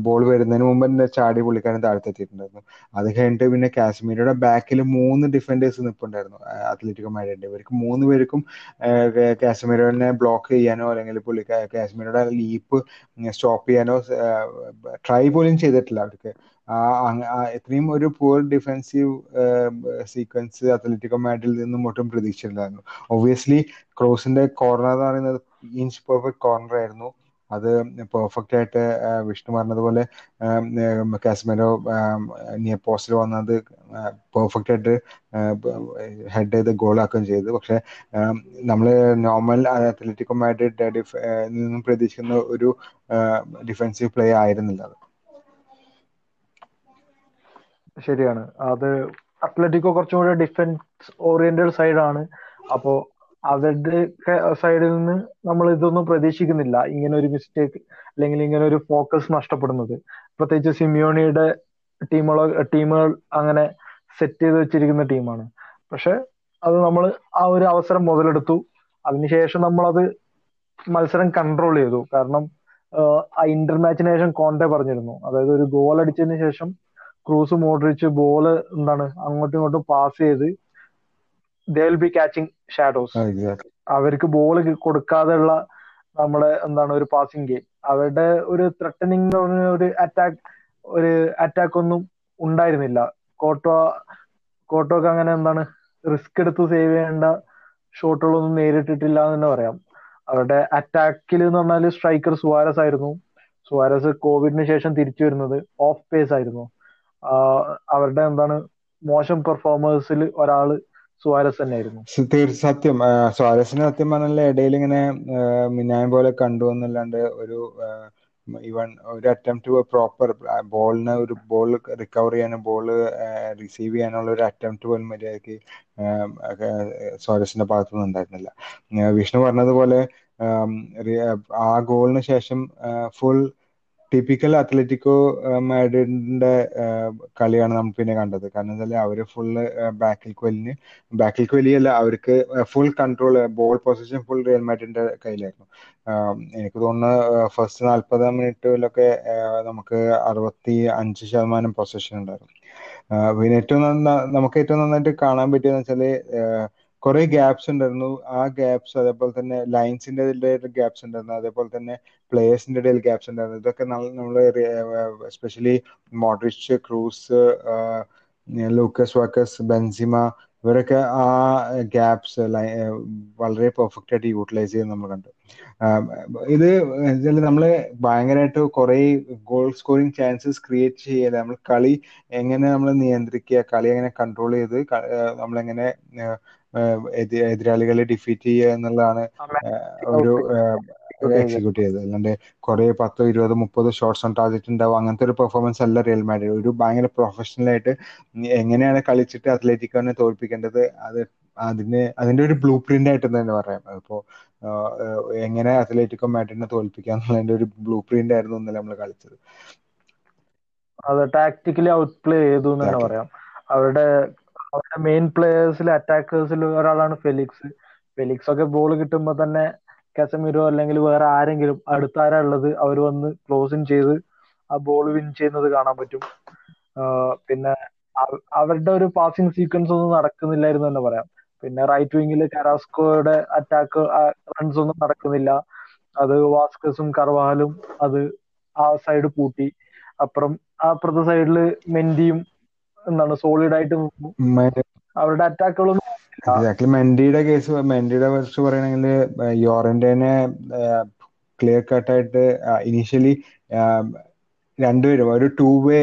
ബോൾ വരുന്നതിന് മുമ്പ് തന്നെ ചാടി പുള്ളിക്കാരൻ താഴ്ത്തെത്തിയിട്ടുണ്ടായിരുന്നു. അത് കഴിഞ്ഞിട്ട് പിന്നെ കാശ്മീരിയുടെ ബാക്കിൽ മൂന്ന് ഡിഫൻഡേഴ്സ് നിൽപ്പുണ്ടായിരുന്നു അത്ലറ്റിക്കോ മാഡ്രിഡിന്റെ ഇവർക്ക് മൂന്ന് പേർക്കും കാശ്മീരിനെ ബ്ലോക്ക് ചെയ്യാനോ അല്ലെങ്കിൽ പുള്ളി കാശ്മീരിയുടെ ലീപ്പ് സ്റ്റോപ്പ് ചെയ്യാനോ ട്രൈ പോലും ചെയ്തിട്ടില്ല അവർക്ക്. ഇത്രയും ഒരു പുവർ ഡിഫൻസീവ് സീക്വൻസ് അത്ലറ്റിക്കോ മാഡിൽ നിന്നും ഒട്ടും പ്രതീക്ഷയില്ലായിരുന്നു ഒബ്വിയസ്ലി ക്രോസിന്റെ കോർണർ എന്ന് പറയുന്നത് ഇഞ്ച് പെർഫെക്റ്റ് കോർണർ ആയിരുന്നു. അത് പെർഫെക്റ്റ് ആയിട്ട് വിഷ്ണു പറഞ്ഞതുപോലെ കാശ്മീരോ നിയർ പോസ്റ്റിൽ വന്നത് പെർഫെക്റ്റ് ആയിട്ട് ഹെഡ് ചെയ്ത് ഗോളാക്കുകയും ചെയ്തു. പക്ഷെ നമ്മൾ നോർമൽ അത്ലറ്റിക്കോ മാഡ്രിഡ് നിന്നും പ്രതീക്ഷിക്കുന്ന ഒരു ഡിഫൻസീവ് പ്ലേ ആയിരുന്നില്ല അത്. ശരിയാണ്. അത് അത്ലറ്റിക്കോ കുറച്ചും കൂടെ ഡിഫൻസ് ഓറിയന്റഡ് സൈഡാണ്. അപ്പോ അവരുടെ സൈഡിൽ നിന്ന് നമ്മൾ ഇതൊന്നും പ്രതീക്ഷിക്കുന്നില്ല. ഇങ്ങനെ ഒരു മിസ്റ്റേക്ക് അല്ലെങ്കിൽ ഇങ്ങനെ ഒരു ഫോക്കസ് നഷ്ടപ്പെടുന്നത്. പ്രത്യേകിച്ച് സിമിയോണിയുടെ ടീമുകളോ ടീമുകൾ അങ്ങനെ സെറ്റ് ചെയ്ത് വെച്ചിരിക്കുന്ന ടീമാണ്. പക്ഷെ അത് നമ്മൾ ആ ഒരു അവസരം മുതലെടുത്തു. അതിനുശേഷം നമ്മൾ അത് മത്സരം കൺട്രോൾ ചെയ്തു. കാരണം ആ ഇന്റർ മാച്ചിന് ശേഷം കോണ്ടെ പറഞ്ഞിരുന്നു. അതായത് ഒരു ഗോൾ അടിച്ചതിന് ശേഷം ക്രൂസ് മോഡറിച്ച് ബോൾ എന്താണ് അങ്ങോട്ടും ഇങ്ങോട്ടും പാസ് ചെയ്ത് they will be catching shadows അവർക്ക് ബോൾ കൊടുക്കാതെയുള്ള നമ്മുടെ എന്താണ് ഒരു പാസിംഗ് ഗെയിം അവരുടെ ഒരു ത്രട്ടനിങ് ഒരു അറ്റാക്ക് ഒരു അറ്റാക്ക് ഒന്നും ഉണ്ടായിരുന്നില്ല. കോട്ടോ കോട്ടോക്ക് അങ്ങനെ എന്താണ് റിസ്ക് എടുത്ത് സേവ് ചെയ്യേണ്ട ഷോട്ടുകളൊന്നും നേരിട്ടിട്ടില്ല എന്ന് തന്നെ പറയാം. അവരുടെ അറ്റാക്കിൽ എന്ന് പറഞ്ഞാൽ സ്ട്രൈക്കർ സുവാരസ് ആയിരുന്നു. സുവാരസ് കോവിഡിന് ശേഷം തിരിച്ചു വരുന്നത് ഓഫ് പേസ് ആയിരുന്നു. അവരുടെ എന്താണ് മോശം പെർഫോമേഴ്സിൽ ഒരാൾ സുവാരസ് തന്നെയായിരുന്നു സത്യം സുവാരസിന് സത്യം പറഞ്ഞാൽ ഇടയിൽ ഇങ്ങനെ മിന്നായം പോലെ കണ്ടു എന്നല്ലാണ്ട് ഒരു ഈവൻ ഒരു അറ്റംപ്റ്റ് പ്രോപ്പർ ബോളിന് ഒരു ബോൾ റിക്കവർ ചെയ്യാനും ബോൾ റിസീവ് ചെയ്യാനുള്ള ഒരു അറ്റംപ്റ്റ് പോലും മര്യാദയ്ക്ക് സോരസിന്റെ ഭാഗത്തുനിന്ന് ഉണ്ടായിരുന്നില്ല വിഷ്ണു പറഞ്ഞതുപോലെ ആ ഗോളിന് ശേഷം ഫുൾ ടിപ്പിക്കൽ അത്ലറ്റിക്കോ മാഡ്രിഡിന്റെ കളിയാണ് നമ്മൾ പിന്നെ കണ്ടത്. കാരണം വെച്ചാൽ അവർ ഫുള്ള് ബാക്കിൽ കൊലിന് ബാക്കിൽ കൊലിയല്ല അവർക്ക് full control ball position full Real മാഡ്രിഡിന്റെ കയ്യിലായിരുന്നു. എനിക്ക് തോന്നുന്നു ഫസ്റ്റ് നാൽപ്പതാം മിനിറ്റിലൊക്കെ നമുക്ക് അറുപത്തി അഞ്ച് ശതമാനം പൊസിഷൻ ഉണ്ടായിരുന്നു. പിന്നെ ഏറ്റവും നമുക്ക് ഏറ്റവും നന്നായിട്ട് കാണാൻ പറ്റിയെന്ന് വെച്ചാൽ കുറെ ഗ്യാപ്സ് ഉണ്ടായിരുന്നു ആ ഗ്യാപ്സ് അതേപോലെ തന്നെ ലൈൻസിന്റെ ഗ്യാപ്സ് ഉണ്ടായിരുന്നു അതേപോലെ തന്നെ പ്ലേയേഴ്സിന്റെ ഇടയിൽ ഗ്യാപ്സ് ഉണ്ടായിരുന്നു ഇതൊക്കെ നമ്മൾ especially Modric Kroos Lucas Vazquez Benzema ഇവരൊക്കെ ആ ഗ്യാപ്സ് വളരെ പെർഫെക്റ്റ് ആയിട്ട് യൂട്ടിലൈസ് ചെയ്യുന്നത് നമ്മൾ കണ്ടു. ഇത് നമ്മൾ ഭയങ്കരമായിട്ട് കുറെ ഗോൾ സ്കോറിങ് ചാൻസസ് ക്രിയേറ്റ് ചെയ്യാതെ നമ്മൾ കളി എങ്ങനെ നമ്മൾ നിയന്ത്രിക്കുക കളി എങ്ങനെ കൺട്രോൾ ചെയ്ത് നമ്മളെങ്ങനെ എതിരാളികളെ ഡിഫീറ്റ് ചെയ്യുക എന്നുള്ളതാണ് ഒരു എക്സിക്യൂട്ട് ചെയ്തത്. അല്ലാണ്ട് കുറെ പത്തോ ഇരുപതോ മുപ്പതോ ഷോട്ട്സ് ഓൺ ടാർഗറ്റ് ഉണ്ടാവും അങ്ങനത്തെ ഒരു പെർഫോമൻസ് അല്ല റിയൽ മാഡ്രിഡ് ഒരു ഭയങ്കര പ്രൊഫഷണൽ ആയിട്ട് എങ്ങനെയാണ് കളിച്ചിട്ട് അത്ലറ്റിക്കോനെ തോൽപ്പിക്കേണ്ടത്? അത് അതിന് അതിന്റെ ഒരു ബ്ലൂ പ്രിന്റ് ആയിട്ട് തന്നെ പറയാം. അപ്പോ എങ്ങനെ അത്ലറ്റിക്കോ മാഡ്രിഡിനെ തോൽപ്പിക്കുക എന്നുള്ളതിന്റെ ഒരു ബ്ലൂ പ്രിന്റ് ആയിരുന്നു ഇന്നലെ നമ്മൾ കളിച്ചത്. അത് ടാക്ടിക്കലി ഔട്ട് പ്ലേ ചെയ്തു എന്ന് തന്നെ പറയാം. അവരുടെ അവരുടെ മെയിൻ പ്ലേയേഴ്സിൽ അറ്റാക്കേഴ്സിൽ ഒരാളാണ് ഫെലിക്സ് ഫെലിക്സ് ഒക്കെ ബോൾ കിട്ടുമ്പോൾ തന്നെ കസമിരോ അല്ലെങ്കിൽ വേറെ ആരെങ്കിലും അടുത്താരാ ഉള്ളത്? അവർ വന്ന് ക്ലോസിങ് ചെയ്ത് ആ ബോൾ വിൻ ചെയ്യുന്നത് കാണാൻ പറ്റും. പിന്നെ അവരുടെ ഒരു പാസിംഗ് സീക്വൻസ് ഒന്നും നടക്കുന്നില്ലായിരുന്നു തന്നെ പറയാം. പിന്നെ റൈറ്റ് വിങ്ങിൽ കരാസ്കോയുടെ അറ്റാക്ക് റൺസ് ഒന്നും നടക്കുന്നില്ല. അത് വാസ്കസും കർവാലും അത് ആ സൈഡ് പൂട്ടി. അപ്പുറം അപ്പുറത്തെ സൈഡിൽ മെന്റിയും എന്താണ് സോളിഡ് ആയിട്ട് അവരുടെ അറ്റാക്കുകളൊന്നും എക്സാക്ട്ലി മെൻഡിയുടെ കേസ് മെൻഡിയുടെ കുറിച്ച് പറയണെങ്കിൽ യോറന്റേനെ ക്ലിയർ കട്ടായിട്ട് ഇനീഷ്യലി രണ്ടുപേരും ഒരു ടൂ വേ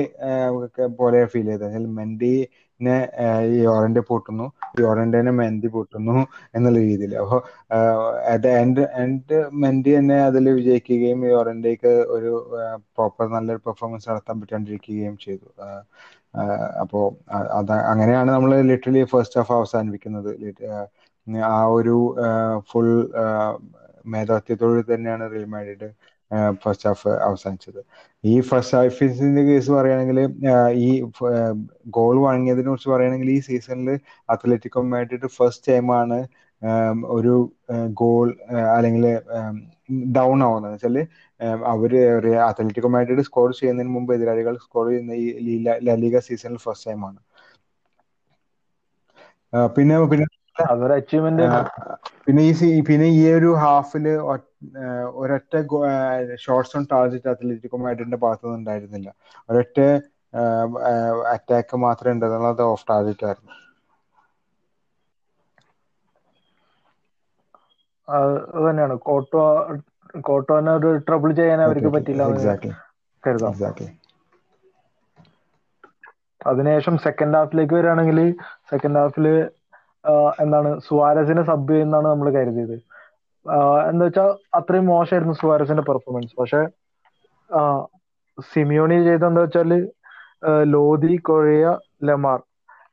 പോലെ ഫീൽ ചെയ്തത്. മെൻഡിനെ യോറന്റെ പൊട്ടുന്നു യോറന്റേനെ മെൻഡി പൊട്ടുന്നു എന്നുള്ള രീതിയിൽ. അപ്പോൾ അത് എൻഡ് എൻഡ് മെൻഡി തന്നെ അതിൽ വിജയിക്കുകയും യോറന്റേക്ക് ഒരു പ്രോപ്പർ നല്ലൊരു പെർഫോമൻസ് നടത്താൻ പറ്റാണ്ടിരിക്കുകയും ചെയ്തു. അപ്പോൾ അത് അങ്ങനെയാണ് നമ്മൾ ലിറ്ററലി ഫസ്റ്റ് ഹാഫ് അവസാനിപ്പിക്കുന്നത്. ആ ഒരു ഫുൾ മേധാവിത്വത്തോട് തന്നെയാണ് റിയൽ മാഡ്രിഡ് ഫസ്റ്റ് ഹാഫ് അവസാനിച്ചത്. ഈ ഫസ്റ്റ് ഹാഫിന്റെ കേസ് പറയുകയാണെങ്കിൽ ഈ ഗോൾ വാങ്ങിയതിനെ കുറിച്ച് പറയുകയാണെങ്കിൽ ഈ സീസണിൽ അത്ലറ്റിക്കോ മാഡ്രിഡ് ഫസ്റ്റ് ടൈമാണ് ഒരു ഗോൾ അല്ലെങ്കിൽ ഡൗൺ ആവുന്നത്. വെച്ചാൽ അവർ അത്ലറ്റിക്കോ മാഡ്രിഡ് സ്കോർ ചെയ്യുന്നതിന് മുമ്പ് എതിരാളികൾ സ്കോർ ചെയ്യുന്ന ഈ ലലിക സീസണിൽ ഫസ്റ്റ് ടൈം ആണ്. പിന്നെ പിന്നെ പിന്നെ ഈ പിന്നെ ഈ ഒരു ഹാഫിൽ ഒരൊറ്റ ഷോർട്സ് ഓൺ ടാർജറ്റ് അത്ലറ്റിക്കോ മാഡ്രിഡിന്റെ ഭാഗത്തുനിന്ന് ഉണ്ടായിരുന്നില്ല. ഒരൊറ്റ അറ്റാക്ക് മാത്രമേ ഉണ്ടായിരുന്നുള്ളൂ അത് ഓഫ് ടാർജറ്റ് ആയിരുന്നു. അത് തന്നെയാണ്. കോട്ടോ കോട്ടോനെ ഒരു ട്രബിൾ ചെയ്യാൻ അവർക്ക് പറ്റില്ല കരുതാം. അതിനുശേഷം സെക്കൻഡ് ഹാഫിലേക്ക് വരികയാണെങ്കിൽ സെക്കൻഡ് ഹാഫിൽ എന്താണ് സുവാരസിനെ സബ് ചെയ്യുന്നതാണ് നമ്മൾ കരുതിയത്. എന്താ വെച്ചാൽ അത്രയും മോശമായിരുന്നു സുവാരസിന്റെ പെർഫോമൻസ് പക്ഷെ സിമിയോണി ചെയ്ത എന്താ വെച്ചാൽ ലോധി കൊഴിയ ലെമാർ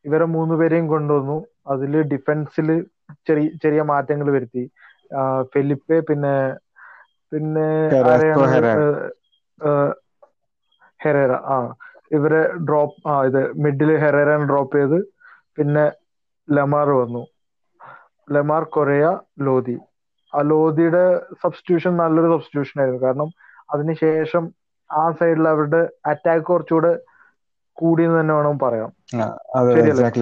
ഇവരെ മൂന്ന് പേരെയും കൊണ്ടുവന്നു. അതിൽ ഡിഫൻസിൽ ചെറിയ ചെറിയ മാറ്റങ്ങൾ വരുത്തി. ഫെലിപ്പെ പിന്നെ പിന്നെ ഹെറേറ. ആ. ഇവരെ ഡ്രോപ്പ് ആ ഇത് മിഡിൽ ഹെറേറാൻ ഡ്രോപ്പ് ചെയ്ത് പിന്നെ ലമാർ വന്നു. ലമാർ കൊറയ ലോധി ആ ലോധിയുടെ സബ്സ്റ്റിറ്റ്യൂഷൻ നല്ലൊരു സബ്സ്റ്റിറ്റ്യൂഷൻ ആയിരുന്നു. കാരണം അതിനുശേഷം ആ സൈഡിൽ അവരുടെ അറ്റാക്ക് കുറച്ചുകൂടെ കൂടിയെന്ന് തന്നെ വേണം പറയാം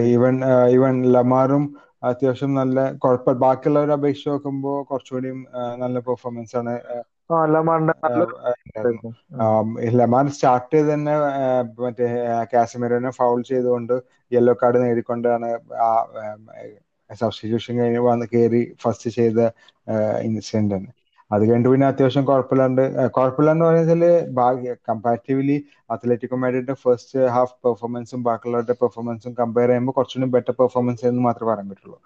ഈവൻ ഈവൻ ലമാറും അത്യാവശ്യം നല്ല കുഴപ്പം ബാക്കിയുള്ളവരെ അപേക്ഷിച്ച് നോക്കുമ്പോൾ കുറച്ചുകൂടി നല്ല പെർഫോമൻസ് ആണ് ലമാൻ സ്റ്റാർട്ട് ചെയ്ത് തന്നെ മറ്റേ കാശ്മീരിനെ ഫൗൾ ചെയ്തുകൊണ്ട് യെല്ലോ കാർഡ് നേടിക്കൊണ്ടാണ് ആ സബ്സ്റ്റിറ്റ്യൂഷൻ കഴിഞ്ഞ് വന്ന് കയറി ഫസ്റ്റ് ചെയ്ത ഇൻസിഡന്റ് തന്നെ അത് കഴിഞ്ഞിട്ട് പിന്നെ അത്യാവശ്യം കുഴപ്പമില്ലാണ്ട് കുഴപ്പമില്ലാന്ന് പറഞ്ഞാൽ ഭാഗ്യ കമ്പാരിറ്റീവ്ലി അത്ലറ്റിക്കോ മാഡ്രിഡിന്റെ ഫസ്റ്റ് ഹാഫ് പെർഫോമൻസും ബാക്കിയുള്ളവരുടെ പെർഫോമൻസും കമ്പയർ ചെയ്യുമ്പോൾ കുറച്ചുകൂടി ബെറ്റർ പെർഫോമൻസ് എന്ന് മാത്രമേ പറയാൻ പറ്റുള്ളൂ.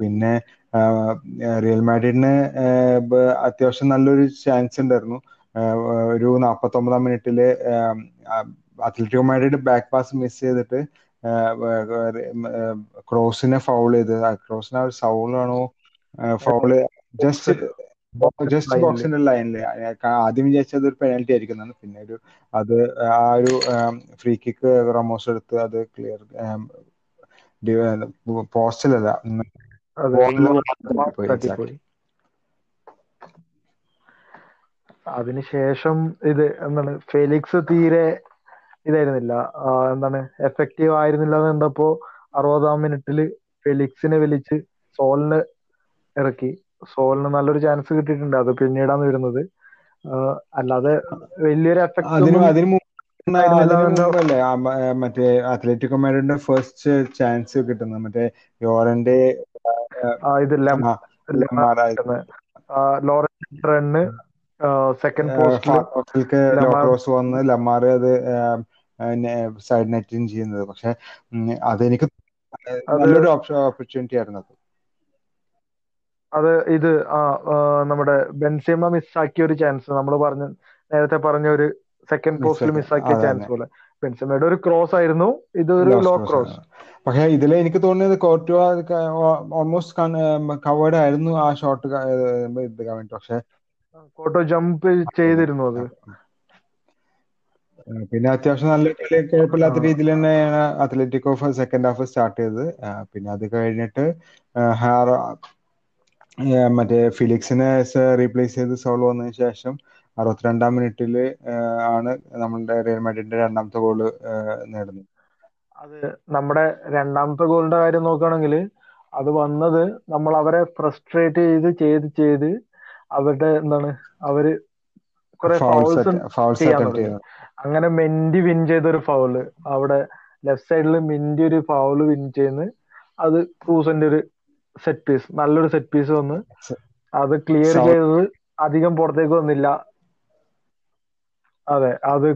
പിന്നെ റിയൽ മാഡ്രിഡിന് അത്യാവശ്യം നല്ലൊരു ചാൻസ് ഉണ്ടായിരുന്നു. ഒരു നാൽപ്പത്തി ഒമ്പതാം മിനിറ്റിൽ Atletico Madrid back pass miss ചെയ്തിട്ട് ക്രോസിനെ ഫൗൾ ചെയ്ത് ക്രോസിനെ ഒരു സൗളാണോ ഫൗൾ ജസ്റ്റ് ജസ്റ്റ് ബോക്സിന്റെ ലൈനിൽ ആദ്യം വിചാരിച്ചത് ഒരു പെനാൽറ്റി ആയിരിക്കുന്നതാണ്. പിന്നെ ഒരു അത് ആ ഒരു ഫ്രീ കിക്ക് റമോസ് എടുത്ത് അത് ക്ലിയർ പോസ്റ്റിലല്ല അതിനുശേഷം ഇത് എന്താണ് ഫെലിക്സ് തീരെ ഇതായിരുന്നില്ല. എന്താണ് എഫക്റ്റീവ് ആയിരുന്നില്ല എന്ന് കണ്ടപ്പോ അറുപതാം മിനിറ്റിൽ ഫെലിക്സിനെ വിളിച്ച് സോളിന് ഇറക്കി. സോളിന് നല്ലൊരു ചാൻസ് കിട്ടിയിട്ടുണ്ട്. അത് പിന്നീടാണ് വരുന്നത്. അല്ലാതെ വലിയൊരു എഫക്ട് മറ്റേ അത്ലറ്റിക് മാഡ്രിഡിന്റെ ഫസ്റ്റ് ചാൻസ് കിട്ടുന്നത്. മറ്റേ യോറന്റെ ഇത് ലോറൻസ് റണ്ണ് സെക്കൻഡ് പോസ്റ്റിലേക്ക് ക്രോസ് വന്ന് ലമാർ അത് സൈഡ് നെറ്റിങ് ചെയ്യുന്നത്. പക്ഷെ അതെനിക്ക് നല്ലൊരു ഓപ്പർച്യൂണിറ്റി ആയിരുന്നു അത്. അത് ഇത് ആ നമ്മുടെ ബെൻസിമ മിസ്സാക്കിയ ഒരു ചാൻസ് നമ്മൾ പറഞ്ഞ നേരത്തെ പറഞ്ഞ ഒരു സെക്കൻഡ് പോസ്റ്റിൽ മിസ്സാക്കിയ ചാൻസ് പോലെ. ബെൻസിമയുടെ ഒരു ക്രോസ് ആയിരുന്നു. ഇത് ഒരു ലോ ക്രോസ് പക്ഷെ ഇതിൽ എനിക്ക് തോന്നിയത് കോർട്ടുവ ഓൾമോസ്റ്റ് കവേർഡ് ആയിരുന്നു ആ ഷോട്ട് പക്ഷെ കോട്ടോ ജമ്പ് ചെയ്തിരുന്നു അത്. പിന്നെ അത്യാവശ്യം നല്ല കളി കുഴപ്പമില്ലാത്ത രീതിയിൽ തന്നെയാണ് അത്ലറ്റിക്കോ സെക്കൻഡ് ഹാഫ് സ്റ്റാർട്ട് ചെയ്തത്. പിന്നെ അത് കഴിഞ്ഞിട്ട് മറ്റേ ഫിലിക്സിനെ റീപ്ലേസ് ചെയ്ത് സോൾ വന്നതിന് ശേഷം അറുപത്തിരണ്ടാം മിനിറ്റിൽ ആണ് നമ്മളുടെ റിയൽ മാഡ്രിഡിന്റെ രണ്ടാമത്തെ ഗോൾ നേടുന്നത്. അത് നമ്മുടെ രണ്ടാമത്തെ ഗോളിന്റെ കാര്യം നോക്കുകയാണെങ്കിൽ അത് വന്നത് നമ്മൾ അവരെ ഫ്രസ്ട്രേറ്റ് ചെയ്ത് ചെയ്ത് ചെയ്ത് അവരുടെ എന്താണ് അവർ കുറെ ഫൗൾസ് ചെയ്യാൻ അങ്ങനെ മെന്റി വിൻ ചെയ്ത ഒരു ഫൗൾ അവിടെ ലെഫ്റ്റ് സൈഡിൽ മെന്റി ഒരു ഫൗൾ വിൻ ചെയ്യുന്ന. അത് ക്രൂസിന്റെ ഒരു സെറ്റ് പീസ് നല്ലൊരു സെറ്റ് പീസ് വന്ന് അത് ക്ലിയർ ചെയ്തത് അധികം പുറത്തേക്ക് വന്നില്ല. അതെ അത്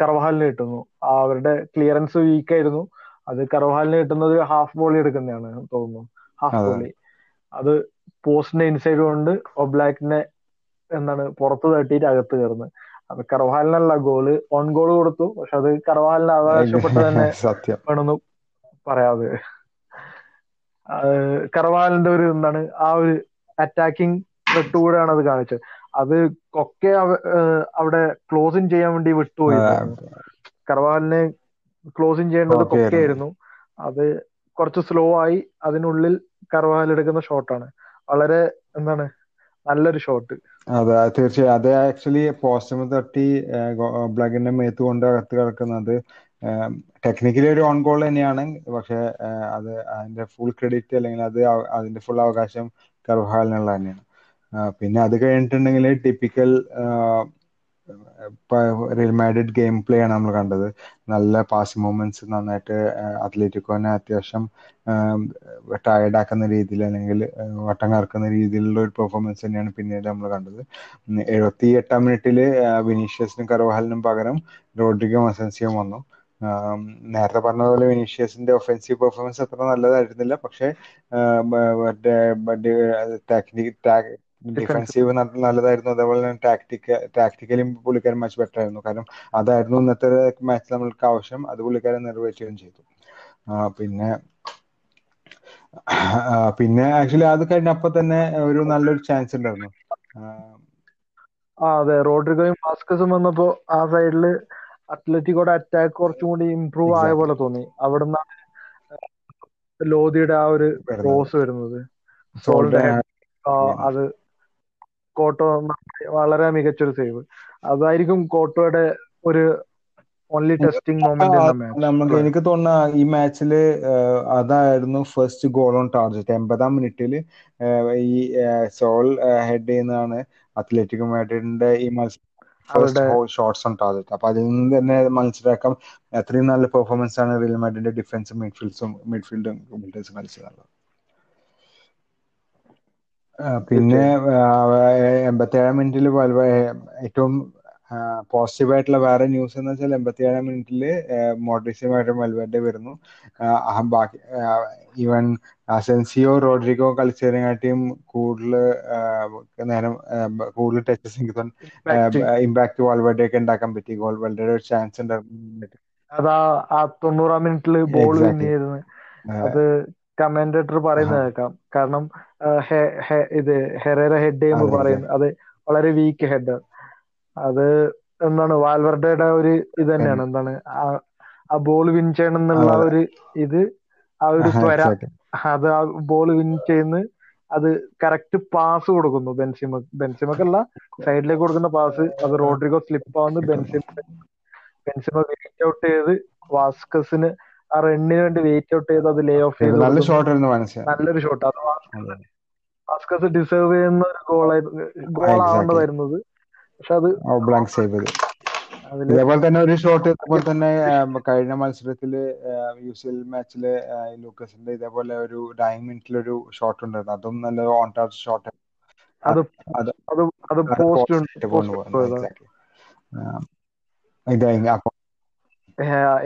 കർവഹാലിന് കിട്ടുന്നു. അവരുടെ ക്ലിയറൻസ് വീക്ക് ആയിരുന്നു. അത് കർവഹാലിന് കിട്ടുന്നത് ഹാഫ് ബോളി എടുക്കുന്നതാണ് തോന്നുന്നു. ഹാഫ് ബോളി അത് പോസ്റ്റിന്റെ ഇൻസൈഡ് കൊണ്ട് ഒബ്ലാക്കിനെ എന്താണ് പുറത്ത് തട്ടിയിട്ട് അകത്ത് കയറുന്നു. അത് കർവാലിനല്ല ഗോൾ ഓൺ ഗോൾ കൊടുത്തു. പക്ഷെ അത് കർവാലിന് അവകാശപ്പെട്ട് തന്നെ [laughs] വേണമെന്ന് പറയാതെ. കർവാലിന്റെ ഒരു എന്താണ് ആ ഒരു അറ്റാക്കിംഗ് ാണ് അത് കാണിച്ചത്. അത് കൊക്കെ അവിടെ ക്ലോസിങ് ചെയ്യാൻ വേണ്ടി വിട്ടുപോയി കറവാലിനെ ക്ലോസിങ് ചെയ്യേണ്ടത് കൊക്കെയായിരുന്നു. അത് കുറച്ച് സ്ലോ ആയി അതിനുള്ളിൽ കറവാൽ എടുക്കുന്ന ഷോട്ടാണ് വളരെ എന്താണ് നല്ലൊരു ഷോട്ട് അതെ തീർച്ചയായും. അത് ആക്ച്വലി പോസ്റ്റമ തട്ടി ബ്ലഗിന്റെ മേത്ത് കൊണ്ട് അകത്ത് കിടക്കുന്നത് ടെക്നിക്കലി ഒരു ഓൺ ഗോൾ തന്നെയാണ്. പക്ഷെ അത് അതിന്റെ ഫുൾ ക്രെഡിറ്റ് അല്ലെങ്കിൽ അത് അതിന്റെ ഫുൾ അവകാശം കർഹാലിനുള്ള തന്നെയാണ്. പിന്നെ അത് കഴിഞ്ഞിട്ടുണ്ടെങ്കിൽ typical Real Madrid game play ആണ് നമ്മൾ കണ്ടത്. നല്ല പാസ് മൂവ്മെന്റ്സ് നന്നായിട്ട് അത്ലറ്റിക്കോനെ അത്യാവശ്യം ടയർഡ് ആക്കുന്ന രീതിയിൽ അല്ലെങ്കിൽ വട്ടം കറക്കുന്ന രീതിയിലുള്ള ഒരു പെർഫോമൻസ് തന്നെയാണ് പിന്നീട് നമ്മൾ കണ്ടത്. എഴുപത്തി എട്ടാം മിനിറ്റിൽ വിനീഷ്യസിനും കർവാലിനും പകരം റോഡ്രിഗോ മസൻസിയും വന്നു. നേരത്തെ പറഞ്ഞ പോലെ വിനീഷ്യസിന്റെ ഒഫൻസീവ് പെർഫോമൻസ് അത്ര നല്ലതായിരുന്നില്ല. പക്ഷെ ഡിഫൻസീവ് നല്ലതായിരുന്നു. അതേപോലെ തന്നെ ടാക്ടിക്ക ടാക്ടിക്കലി പുള്ളിക്കാരൻ മച്ച് ബെറ്റർ ആയിരുന്നു. കാരണം അതായിരുന്നു ഇന്നത്തെ മാച്ച് നമ്മൾക്ക് ആവശ്യം. അത് പുള്ളിക്കാരൻ നിറവേറ്റുകയും ചെയ്തു. പിന്നെ പിന്നെ ആക്ച്വലി അത് കഴിഞ്ഞപ്പോ തന്നെ ഒരു നല്ലൊരു ചാൻസ് ഉണ്ടായിരുന്നു. ആ അതെ. റോഡ്രിഗോയും മാസ്കസും വന്നപ്പോ ആ സൈഡിൽ അത്ലറ്റിക്കോടെ അറ്റാക്ക് കുറച്ചും കൂടി ഇമ്പ്രൂവ് ആയ പോലെ തോന്നി. അവിടെ നിന്നാണ് ലോധിയുടെ ആ ഒരു ക്രോസ് വരുന്നത്. അത് കോട്ടോ വളരെ മികച്ചൊരു സേവ് അതായിരിക്കും കോട്ടോയുടെ ഒരു ഓൺലി ടെസ്റ്റിംഗ് മൊമെന്റ് നമുക്ക് എനിക്ക് തോന്നുന്ന ഈ മാച്ചിൽ അതായിരുന്നു ഫസ്റ്റ് ഗോൾ ഓൺ ടാർജറ്റ് എൺപതാം മിനിറ്റിൽ ഈ സോൾ ഹെഡ് ചെയ്യുന്നതാണ് അത്ലറ്റിക് മാഡ്രിഡിന്റെ ഈ മത്സരം ഷോട്ട്സ് ഓൺ ടാർഗറ്റ് അപ്പൊ അതിൽ നിന്ന് തന്നെ മനസ്സിലാക്കാം. അത്രയും നല്ല പെർഫോമൻസ് ആണ് റിയൽ മാഡിന്റെ ഡിഫൻസും മിഡ്ഫീൽഡ്സും മിഡ്ഫീൽഡും മിഡ്ഫീൽഡ്സും കളിച്ചത് പിന്നെ എൺപത്തിയേഴാം മിനിറ്റിൽ ഏറ്റവും പോസിറ്റീവ് ആയിട്ടുള്ള വേറെ ന്യൂസ് എന്ന് വെച്ചാൽ എൺപത്തി ഏഴാം മിനിറ്റിൽ മോഡ്രിസുമായിട്ട് മൽവേർഡെ വരുന്നു. അഹം ബാക്കി ഈവൻ അസെൻസിയോ റോഡ്രിഗോ കളിച്ചതിനെക്കാട്ടിയും കൂടുതൽ നേരം കൂടുതൽ ടച്ചസ് എനിക്ക് ഇമ്പാക്ട് വാൾവേർഡെ ഒക്കെ ഉണ്ടാക്കാൻ പറ്റി. ഗോൾ വാൾവേർഡയുടെ ഒരു ചാൻസ് ഉണ്ടായിരുന്നു അതാ ആ തൊണ്ണൂറാം മിനിറ്റിൽ ബോൾ വിൻ അത് കമന്റേറ്റർ പറയുന്നത് കേൾക്കാം. കാരണം ഇത് ഹെറേറ ഹെഡ് ചെയ്യുമ്പോൾ പറയുന്നത് അത്. വളരെ വീക്ക് ഹെഡ് അത് എന്താണ് വാൽവർഡയുടെ ഒരു ഇത് തന്നെയാണ്. എന്താണ് ആ ബോൾ വിൻ ചെയ്യണം എന്നുള്ള ഒരു ഇത് ആ ഒരു ത്വര അത് ആ ബോൾ വിൻ ചെയ്യുന്ന അത് കറക്റ്റ് പാസ് കൊടുക്കുന്നു ബെൻസിമ ബെൻസിമക്കല്ല സൈഡിലേക്ക് കൊടുക്കുന്ന പാസ് അത് റോഡ്രിഗോ സ്ലിപ്പ് ആവുന്നു ബെൻസിമ ബെൻസിമ വെയിറ്റ് ഔട്ട് ചെയ്ത് വാസ്കസിന് ആ റണ്ണിന് വേണ്ടി വെയിറ്റ് ഔട്ട് ചെയ്ത് അത് ലേ ഓഫ് ചെയ്ത് നല്ല ഷോട്ട് നല്ലൊരു ഷോട്ട് അത്. വാസ്കസ് ഡിസേർവ് ചെയ്യുന്ന ഒരു ഗോളായിരുന്നു ഗോൾ ആവേണ്ടതായിരുന്നത് പക്ഷെ അത് ബ്ലാങ്ക് സേവ് ചെയ്ത്. ഇതേപോലെ തന്നെ ഒരു ഷോട്ട് ഇതേപോലെ തന്നെ കഴിഞ്ഞ മത്സരത്തിൽ യു സി എൽ മാച്ചിൽ ലൂക്കസിന്റെ ഇതേപോലെ ഒരു നയൻ മിനിറ്റിൽ ഒരു ഷോട്ട് ഉണ്ടായിരുന്നു. അതും നല്ല ഓൺ ടാർജ് ഷോട്ട്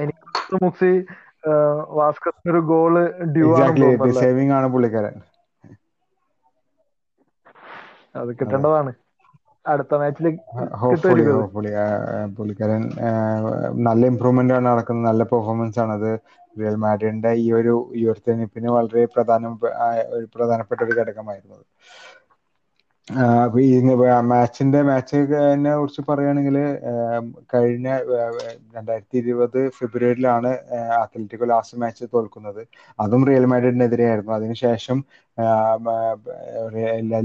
എനിക്ക് മുക്സി ഒരു ഗോൾ ഡ്യൂ ആണ് പുള്ളിക്കാരൻ. അത് കിട്ടേണ്ടതാണ്. അടുത്ത മാച്ചിൽ. പുള്ളിക്കാരൻ നല്ല ഇമ്പ്രൂവ്മെന്റ് ആണ് നടക്കുന്നത്. നല്ല പെർഫോമൻസ് ആണ് അത്. റിയൽ മാഡ്രിഡിന്റെ ഈ ഒരു ഉയർത്തെഴുന്നേൽപ്പിന് വളരെ പ്രധാന ഒരു പ്രധാനപ്പെട്ട ഒരു ഘടകമായിരുന്നു ഈ മാച്ചിന്റെ മാച്ചിനെ കുറിച്ച് പറയുകയാണെങ്കിൽ കഴിഞ്ഞ രണ്ടായിരത്തി ഇരുപത് ഫെബ്രുവരിയിലാണ് അത്ലറ്റിക്കോ ലാസ്റ്റ് മാച്ച് തോൽക്കുന്നത്. അതും റിയൽ മാഡ്രിഡിനെതിരെയായിരുന്നു. അതിനുശേഷം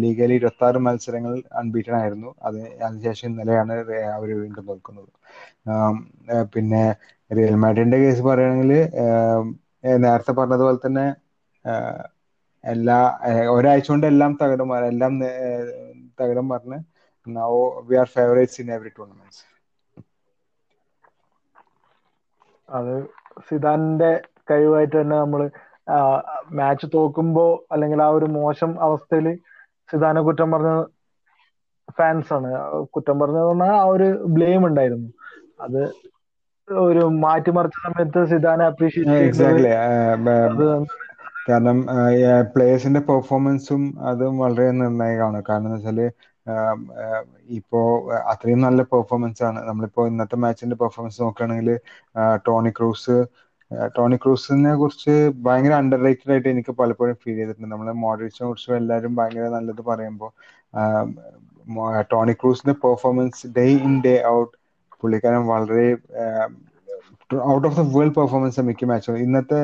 ലീഗയിൽ ഇരുപത്തി ആറ് മത്സരങ്ങൾ അൺബീറ്റൺ ആയിരുന്നു. അത് അതിനുശേഷം ഇന്നലെയാണ് അവർ വീണ്ടും തോൽക്കുന്നത്. പിന്നെ റിയൽ മാഡ്രിഡിന്റെ കേസ് പറയുകയാണെങ്കിൽ നേരത്തെ പറഞ്ഞതുപോലെ തന്നെ എല്ലാ ഒരാഴ്ച കൊണ്ട് എല്ലാം തകിടം മാറി എല്ലാം തകിടം മറിഞ്ഞ് now we are favourites in every tournaments അത് സിദാന്റെ കഴിവായിട്ട് തന്നെ നമ്മൾ മാച്ച് തോക്കുമ്പോ അല്ലെങ്കിൽ ആ ഒരു മോശം അവസ്ഥയിൽ സിദാനെ കുറ്റം പറഞ്ഞ ഫാൻസ് ആണ്. കുറ്റം പറഞ്ഞത് പറഞ്ഞാൽ ആ ഒരു ബ്ലെയിം ഉണ്ടായിരുന്നു. അത് ഒരു മാറ്റിമറിച്ച സമയത്ത് സിദാനെ അപ്രീഷിയേറ്റ് കാരണം പ്ലേയേഴ്സിന്റെ പെർഫോമൻസും അതും വളരെ നിർണായകമാണ്. കാരണം എന്ന് വെച്ചാൽ ഇപ്പോ അത്രയും നല്ല പെർഫോമൻസ് ആണ്. നമ്മളിപ്പോ ഇന്നത്തെ മാച്ചിന്റെ പെർഫോമൻസ് നോക്കുകയാണെങ്കിൽ ടോണി ക്രൂസ് ടോണി ക്രൂസിനെ കുറിച്ച് ഭയങ്കര അണ്ടർ റേറ്റഡ് ആയിട്ട് എനിക്ക് പലപ്പോഴും ഫീൽ ചെയ്തിട്ടുണ്ട്. നമ്മളെ മോഡറേറ്റ്സിനെ കുറിച്ചും എല്ലാവരും ഭയങ്കര നല്ലത് പറയുമ്പോൾ Tony ക്രൂസിന്റെ performance day in day out പുള്ളിക്കാരൻ വളരെ out of the world performance മിക്ക മാച്ചുകളും ഇന്നത്തെ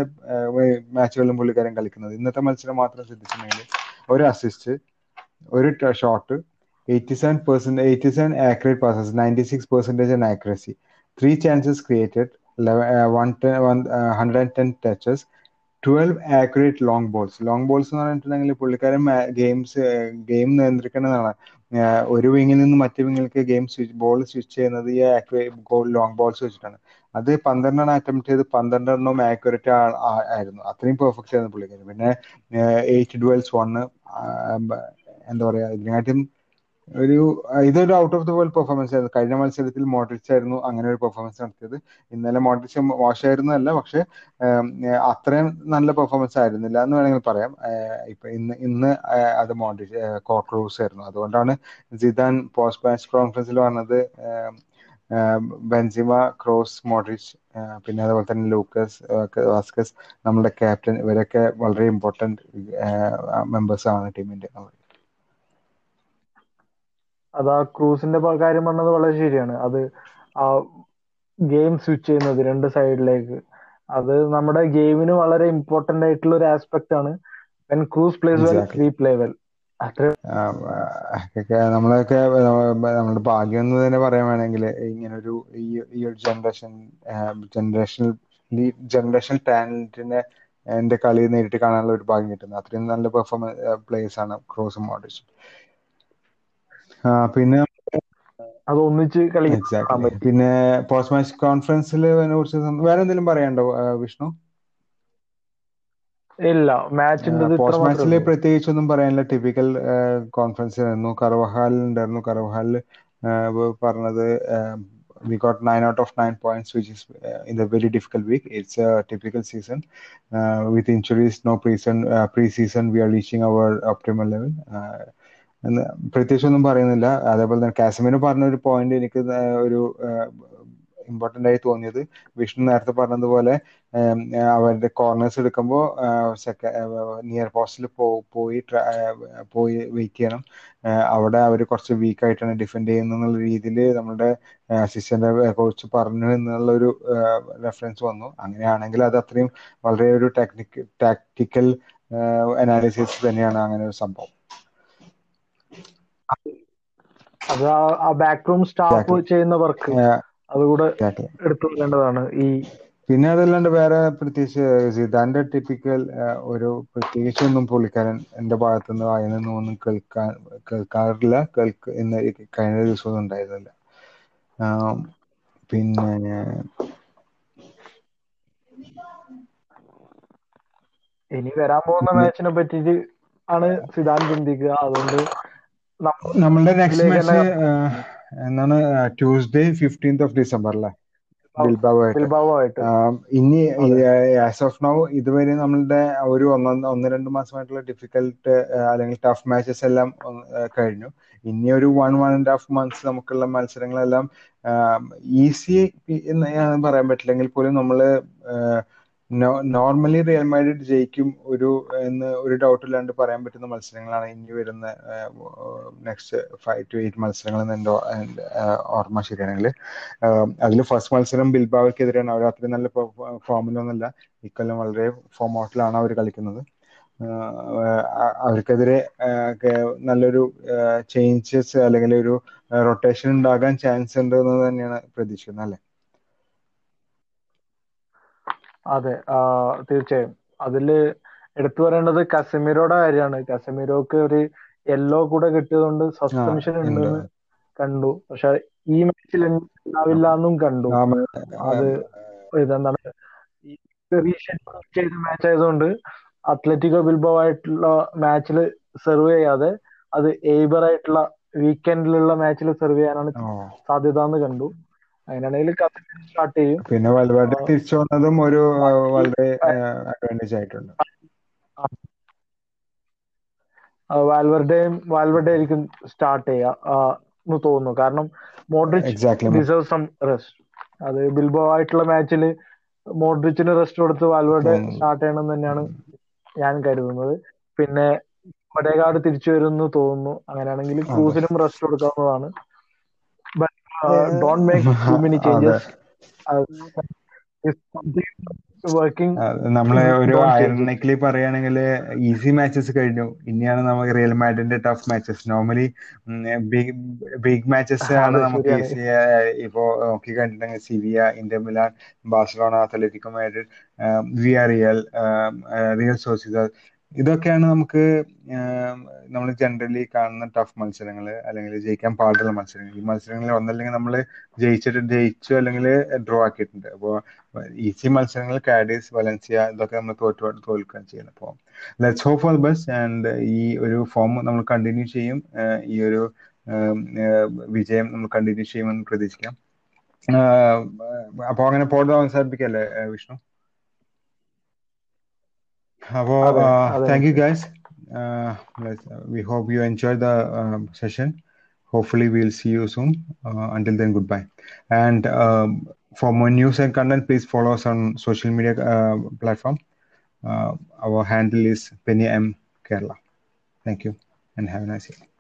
മാച്ചുകളിലും പുള്ളിക്കാരൻ കളിക്കുന്നത്. ഇന്നത്തെ മത്സരം മാത്രം ശ്രദ്ധിച്ചിട്ടുണ്ടെങ്കിൽ ഒരു അസിസ്റ്റ് ഒരു shot eighty seven percent eighty seven accurate passes ninety six percentage and accuracy three chances created one ten one hundred and ten touches twelve accurate long balls long balls എന്ന് പറഞ്ഞിട്ടുണ്ടെങ്കിൽ പുള്ളിക്കാരൻ ഗെയിംസ് ഗെയിം നിയന്ത്രിക്കുന്നതാണ് ഒരു വിങ്ങിൽ നിന്ന് മറ്റു വിങ്ങിലേക്ക് game switch ball switch ചെയ്യുന്നത് ഈ ആക്യുറേറ്റ് ലോങ് ബോൾസ് വെച്ചിട്ടാണ്. അത് പന്ത്രണ്ടെണ്ണം അറ്റംപ്റ്റ് ചെയ്ത് പന്ത്രണ്ടെണ്ണവും ആക്യുറേറ്റ് ആയിരുന്നു. അത്രയും പെർഫെക്റ്റ് ആയിരുന്നു പുള്ളിക്കാരൻ പിന്നെ എയ്റ്റ് ഡുവൽസ് വണ്ണ് എന്താ പറയാ ഇതിനെക്കാട്ടും ഒരു ഇതൊരു out of the world performance ആയിരുന്നു. കഴിഞ്ഞ മത്സരത്തിൽ മോഡ്രിച്ച് ആയിരുന്നു അങ്ങനെ ഒരു പെർഫോമൻസ് നടത്തിയത്. ഇന്നലെ മോഡ്രിച്ച് മോശമായിരുന്നല്ല പക്ഷെ അത്രയും നല്ല പെർഫോമൻസ് ആയിരുന്നില്ല എന്ന് വേണമെങ്കിൽ പറയാം. ഇപ്പൊ ഇന്ന് ഇന്ന് അത് മോഡ്രിച്ച് കോക്രൂസ് ആയിരുന്നു. അതുകൊണ്ടാണ് ജിദാൻ പോസ്റ്റ് മാച്ച് കോൺഫറൻസിൽ പറഞ്ഞത് ബെൻസിമ ക്രോസ് മോഡ്രിച്ച് പിന്നെ അതുപോലെ തന്നെ ലൂക്കസ് വാസ്കസ് നമ്മുടെ ക്യാപ്റ്റൻ ഇവരൊക്കെ വളരെ ഇമ്പോർട്ടന്റ് മെമ്പേഴ്സ് ആണ് ടീമിന്റെ അത് ആ ക്രൂസിന്റെ കാര്യം പറഞ്ഞത് വളരെ ശരിയാണ്. അത് ആ ഗെയിം സ്വിച്ച് ചെയ്യുന്നത് രണ്ട് സൈഡിലേക്ക് അത് നമ്മുടെ ഗെയിമിന് വളരെ ഇമ്പോർട്ടന്റ് ആയിട്ടുള്ള ഒരു ആസ്പെക്ട് ആണ്. When Kroos plays well. We play well നമ്മളൊക്കെ നമ്മുടെ ഭാഗ്യം എന്ന് തന്നെ പറയാൻ വേണമെങ്കിൽ ഇങ്ങനെ ഒരു ഈ ഒരു ജനറേഷൻ ജനറേഷൻ ഈ ജനറേഷണൽ ടാലന്റിനെ എന്റെ കളി നേരിട്ട് കാണാനുള്ള ഒരു ഭാഗ്യം കിട്ടുന്നത് അത്രയും നല്ല പെർഫോമൻസ് പ്ലേസ് ആണ് ക്രോസ് മോഡ്രിച്ചും പിന്നെ അത് ഒന്നിച്ച് കളിക്കാൻ പിന്നെ പോസ്റ്റ് മാച്ച് കോൺഫറൻസിൽ കുറിച്ച് വേറെ എന്തെങ്കിലും പറയാനുണ്ടോ വിഷ്ണു? ഇല്ല മാച്ചിന്റെ പോസ്റ്റ് മാച്ചിൽ പ്രത്യേകിച്ച് ഒന്നും പറയാനില്ല. ടിപ്പിക്കൽ കോൺഫറൻസ് ആയിരുന്നു. കർവഹാലിൽ ഉണ്ടായിരുന്നു. കർവഹാലിൽ പറഞ്ഞത് we got nine out of nine points which is in the very difficult week it's a typical season with injuries no preseason preseason we are reaching our optimal level പ്രത്യേകിച്ച് ഒന്നും പറയുന്നില്ല. അതേപോലെ തന്നെ കാസമിന് പറഞ്ഞ ഒരു പോയിന്റ് എനിക്ക് ഒരു ഇമ്പോർട്ടന്റ് ആയി തോന്നിയത്. വിഷ്ണു നേരത്തെ പറഞ്ഞതുപോലെ അവരുടെ കോർണേഴ്സ് എടുക്കുമ്പോൾ നിയർ പോസ്റ്റിൽ പോയി പോയി വെയിറ്റ് ചെയ്യണം. അവിടെ അവർ കുറച്ച് വീക്ക് ആയിട്ടാണ് ഡിഫെൻഡ് ചെയ്യുന്നത് എന്നുള്ള രീതിയിൽ നമ്മുടെ അസിസ്റ്റന്റ് കോച്ച് പറഞ്ഞു എന്നുള്ള ഒരു റെഫറൻസ് വന്നു. അങ്ങനെയാണെങ്കിൽ അത് അത്രയും വളരെ ഒരു ടെക്നിക് ടാക്ടിക്കൽ അനാലിസിസ് തന്നെയാണ് അങ്ങനെ ഒരു സംഭവം. അത് ആ ബാക്ക് റൂം സ്റ്റാഫ് ചെയ്യുന്നവർക്ക് ചെയ്യുന്ന വർക്ക് അതുകൂടെ. എടുത്തു പറയേണ്ടതാണ് ഈ പിന്നെ അതല്ലാണ്ട് വേറെ പ്രത്യേകിച്ച് സിദാന്റെ ടിപ്പിക്കൽ ഒരു പ്രത്യേകിച്ചൊന്നും പുള്ളിക്കാരൻ എന്റെ ഭാഗത്തുനിന്ന് വായിൽ നിന്നും ഒന്നും കേൾക്കാൻ കേൾക്കാറില്ല. കേൾക്ക് ഇന്ന് കഴിഞ്ഞ ദിവസമൊന്നും ഉണ്ടായിരുന്നില്ല. പിന്നെ ഇനി വരാൻ പോകുന്ന മാച്ചിനെ പറ്റിയിട്ട് ആണ് സിദാൻ ചിന്തിക്കുക. അതുകൊണ്ട് നമ്മളുടെ നെക്സ്റ്റ് മാച്ച് എന്നാണ് ട്യൂസ്ഡേ ഫിഫ്റ്റീൻത് ഓഫ് ഡിസംബർ അല്ലേ ഇനി ആസ് ഓഫ് നൗ ഇതുവരെ നമ്മളുടെ ഒരു ഒന്ന് ഒന്ന് രണ്ട് മാസമായിട്ടുള്ള ഡിഫിക്കൽട്ട് അല്ലെങ്കിൽ ടഫ് മാച്ചസ് എല്ലാം കഴിഞ്ഞു. ഇനി ഒരു one one and half months നമുക്കുള്ള മത്സരങ്ങളെല്ലാം ഈസി എന്ന് പറയാൻ പറ്റില്ലെങ്കിൽ പോലും നമ്മൾ നോർമലി റിയൽ മാഡ്രിഡ് ജയിക്കും ഒരു എന്ന് ഒരു ഡൗട്ട് ഇല്ലാണ്ട് പറയാൻ പറ്റുന്ന മത്സരങ്ങളാണ് ഇനി വരുന്ന നെക്സ്റ്റ് ഫൈവ് ടു എയ്റ്റ് മത്സരങ്ങൾ എന്ന് എന്റെ ഓർമ്മ ശരിയാണെങ്കിൽ. അതിൽ ഫസ്റ്റ് മത്സരം ബിൽബാവയ്ക്കെതിരെയാണ് അവർ അത്രയും നല്ല ഫോമിലൊന്നുമല്ല ഇക്കൊല്ലം വളരെ ഫോം ഔട്ടിലാണ് അവർ കളിക്കുന്നത്. അവർക്കെതിരെ നല്ലൊരു ചേഞ്ചസ് അല്ലെങ്കിൽ ഒരു റൊട്ടേഷൻ ഉണ്ടാകാൻ ചാൻസ് ഉണ്ട് എന്ന് തന്നെയാണ് പ്രതീക്ഷിക്കുന്നത് അല്ലെ? അതെ തീർച്ചയായും. അതിൽ എടുത്തു പറയേണ്ടത് കസമിരോയുടെ കാര്യമാണ്. കസമിരോക്ക് ഒരു യെല്ലോ കൂടെ കിട്ടിയതുകൊണ്ട് സസ്പെൻഷൻ ഉണ്ട്. ഉണ്ടെന്ന് കണ്ടു. പക്ഷെ ഈ മാച്ചിൽ ഉണ്ടാവില്ല എന്നും കണ്ടു. അത് ഇതെന്താണ് റീഷെഡ്യൂൾ ചെയ്ത മാച്ച് ആയതുകൊണ്ട് അത്ലറ്റിക്കോ ബിൽബോ ആയിട്ടുള്ള മാച്ചിൽ സെർവ് ചെയ്യാതെ അത് എയ്ബർ ആയിട്ടുള്ള വീക്കെൻഡിലുള്ള മാച്ചിൽ സെർവ് ചെയ്യാനാണ് സാധ്യത എന്ന് കണ്ടു. അങ്ങനെയാണെങ്കിൽ സ്റ്റാർട്ട് ചെയ്യും. പിന്നെ വലുതായിട്ട് തിരിച്ചു വന്നതും ഒരു വളരെ അഡ്വാന്റേജ് ആയിട്ടുണ്ട്. വാൽവർഡേയും വാൽവർഡേ ആയിരിക്കും സ്റ്റാർട്ട് ചെയ്യുക എന്ന് തോന്നുന്നു. കാരണം മോഡ്രിച്ച് ഡിസേർവ് സം റെസ്റ്റ് അത് ബിൽബോ ആയിട്ടുള്ള മാച്ചിൽ മോഡ്രിച്ചിന് റെസ്റ്റ് കൊടുത്ത് വാൽവർഡെ സ്റ്റാർട്ട് ചെയ്യണം തന്നെയാണ് ഞാൻ കരുതുന്നത്. പിന്നെ ഒടേകാട് തിരിച്ചു വരുമെന്ന് തോന്നുന്നു. അങ്ങനെയാണെങ്കിൽ. ക്രൂസിനും റെസ്റ്റ് കൊടുക്കാവുന്നതാണ്. Don't make too many. Changes നമ്മളെ ഒരു ഐറണിക്കലി പറയുകയാണെങ്കിൽ ഈസി മാച്ചസ് കഴിഞ്ഞു ഇനിയാണ് നമുക്ക് Real മാഡിന്റെ tough matches normally big big matches ആണ് നമുക്ക്. ഈസി ഇപ്പോ നോക്കി കണ്ടിട്ടുണ്ടെങ്കിൽ Sevilla Inter Milan Barcelona Atletico Madrid we are Real Real Sociedad ഇതൊക്കെയാണ് നമുക്ക് നമ്മൾ ജനറലി കാണുന്ന ടഫ് മത്സരങ്ങൾ അല്ലെങ്കിൽ ജയിക്കാൻ പാടുള്ള മത്സരങ്ങൾ. ഈ മത്സരങ്ങളിൽ ഒന്നല്ലെങ്കിൽ നമ്മൾ ജയിച്ചിട്ട് ജയിച്ചു അല്ലെങ്കിൽ ഡ്രോ ആക്കിയിട്ടുണ്ട്. അപ്പോൾ ഈസി മത്സരങ്ങൾ കാഡീസ് വലൻസിയ ഇതൊക്കെ നമ്മൾ തോറ്റു തോൽക്കുകയാണ് ചെയ്യുന്നത്. അപ്പോൾ let's hope for best and ഈ ഒരു ഫോം നമ്മൾ കണ്ടിന്യൂ ചെയ്യും. ഈ ഒരു വിജയം നമ്മൾ കണ്ടിന്യൂ ചെയ്യുമെന്ന് പ്രതീക്ഷിക്കാം. അപ്പോൾ അങ്ങനെ പോയിട്ട് അവസാനിപ്പിക്കല്ലേ ആഹ് Well, uh, thank you guys. Uh, we hope you enjoyed the um, session. Hopefully, we'll see you soon. Uh, until then, goodbye. And um, for more news and content, please follow us on social media uh, platform. Uh, our handle is Penny M Kerala. Thank you, and have a nice day.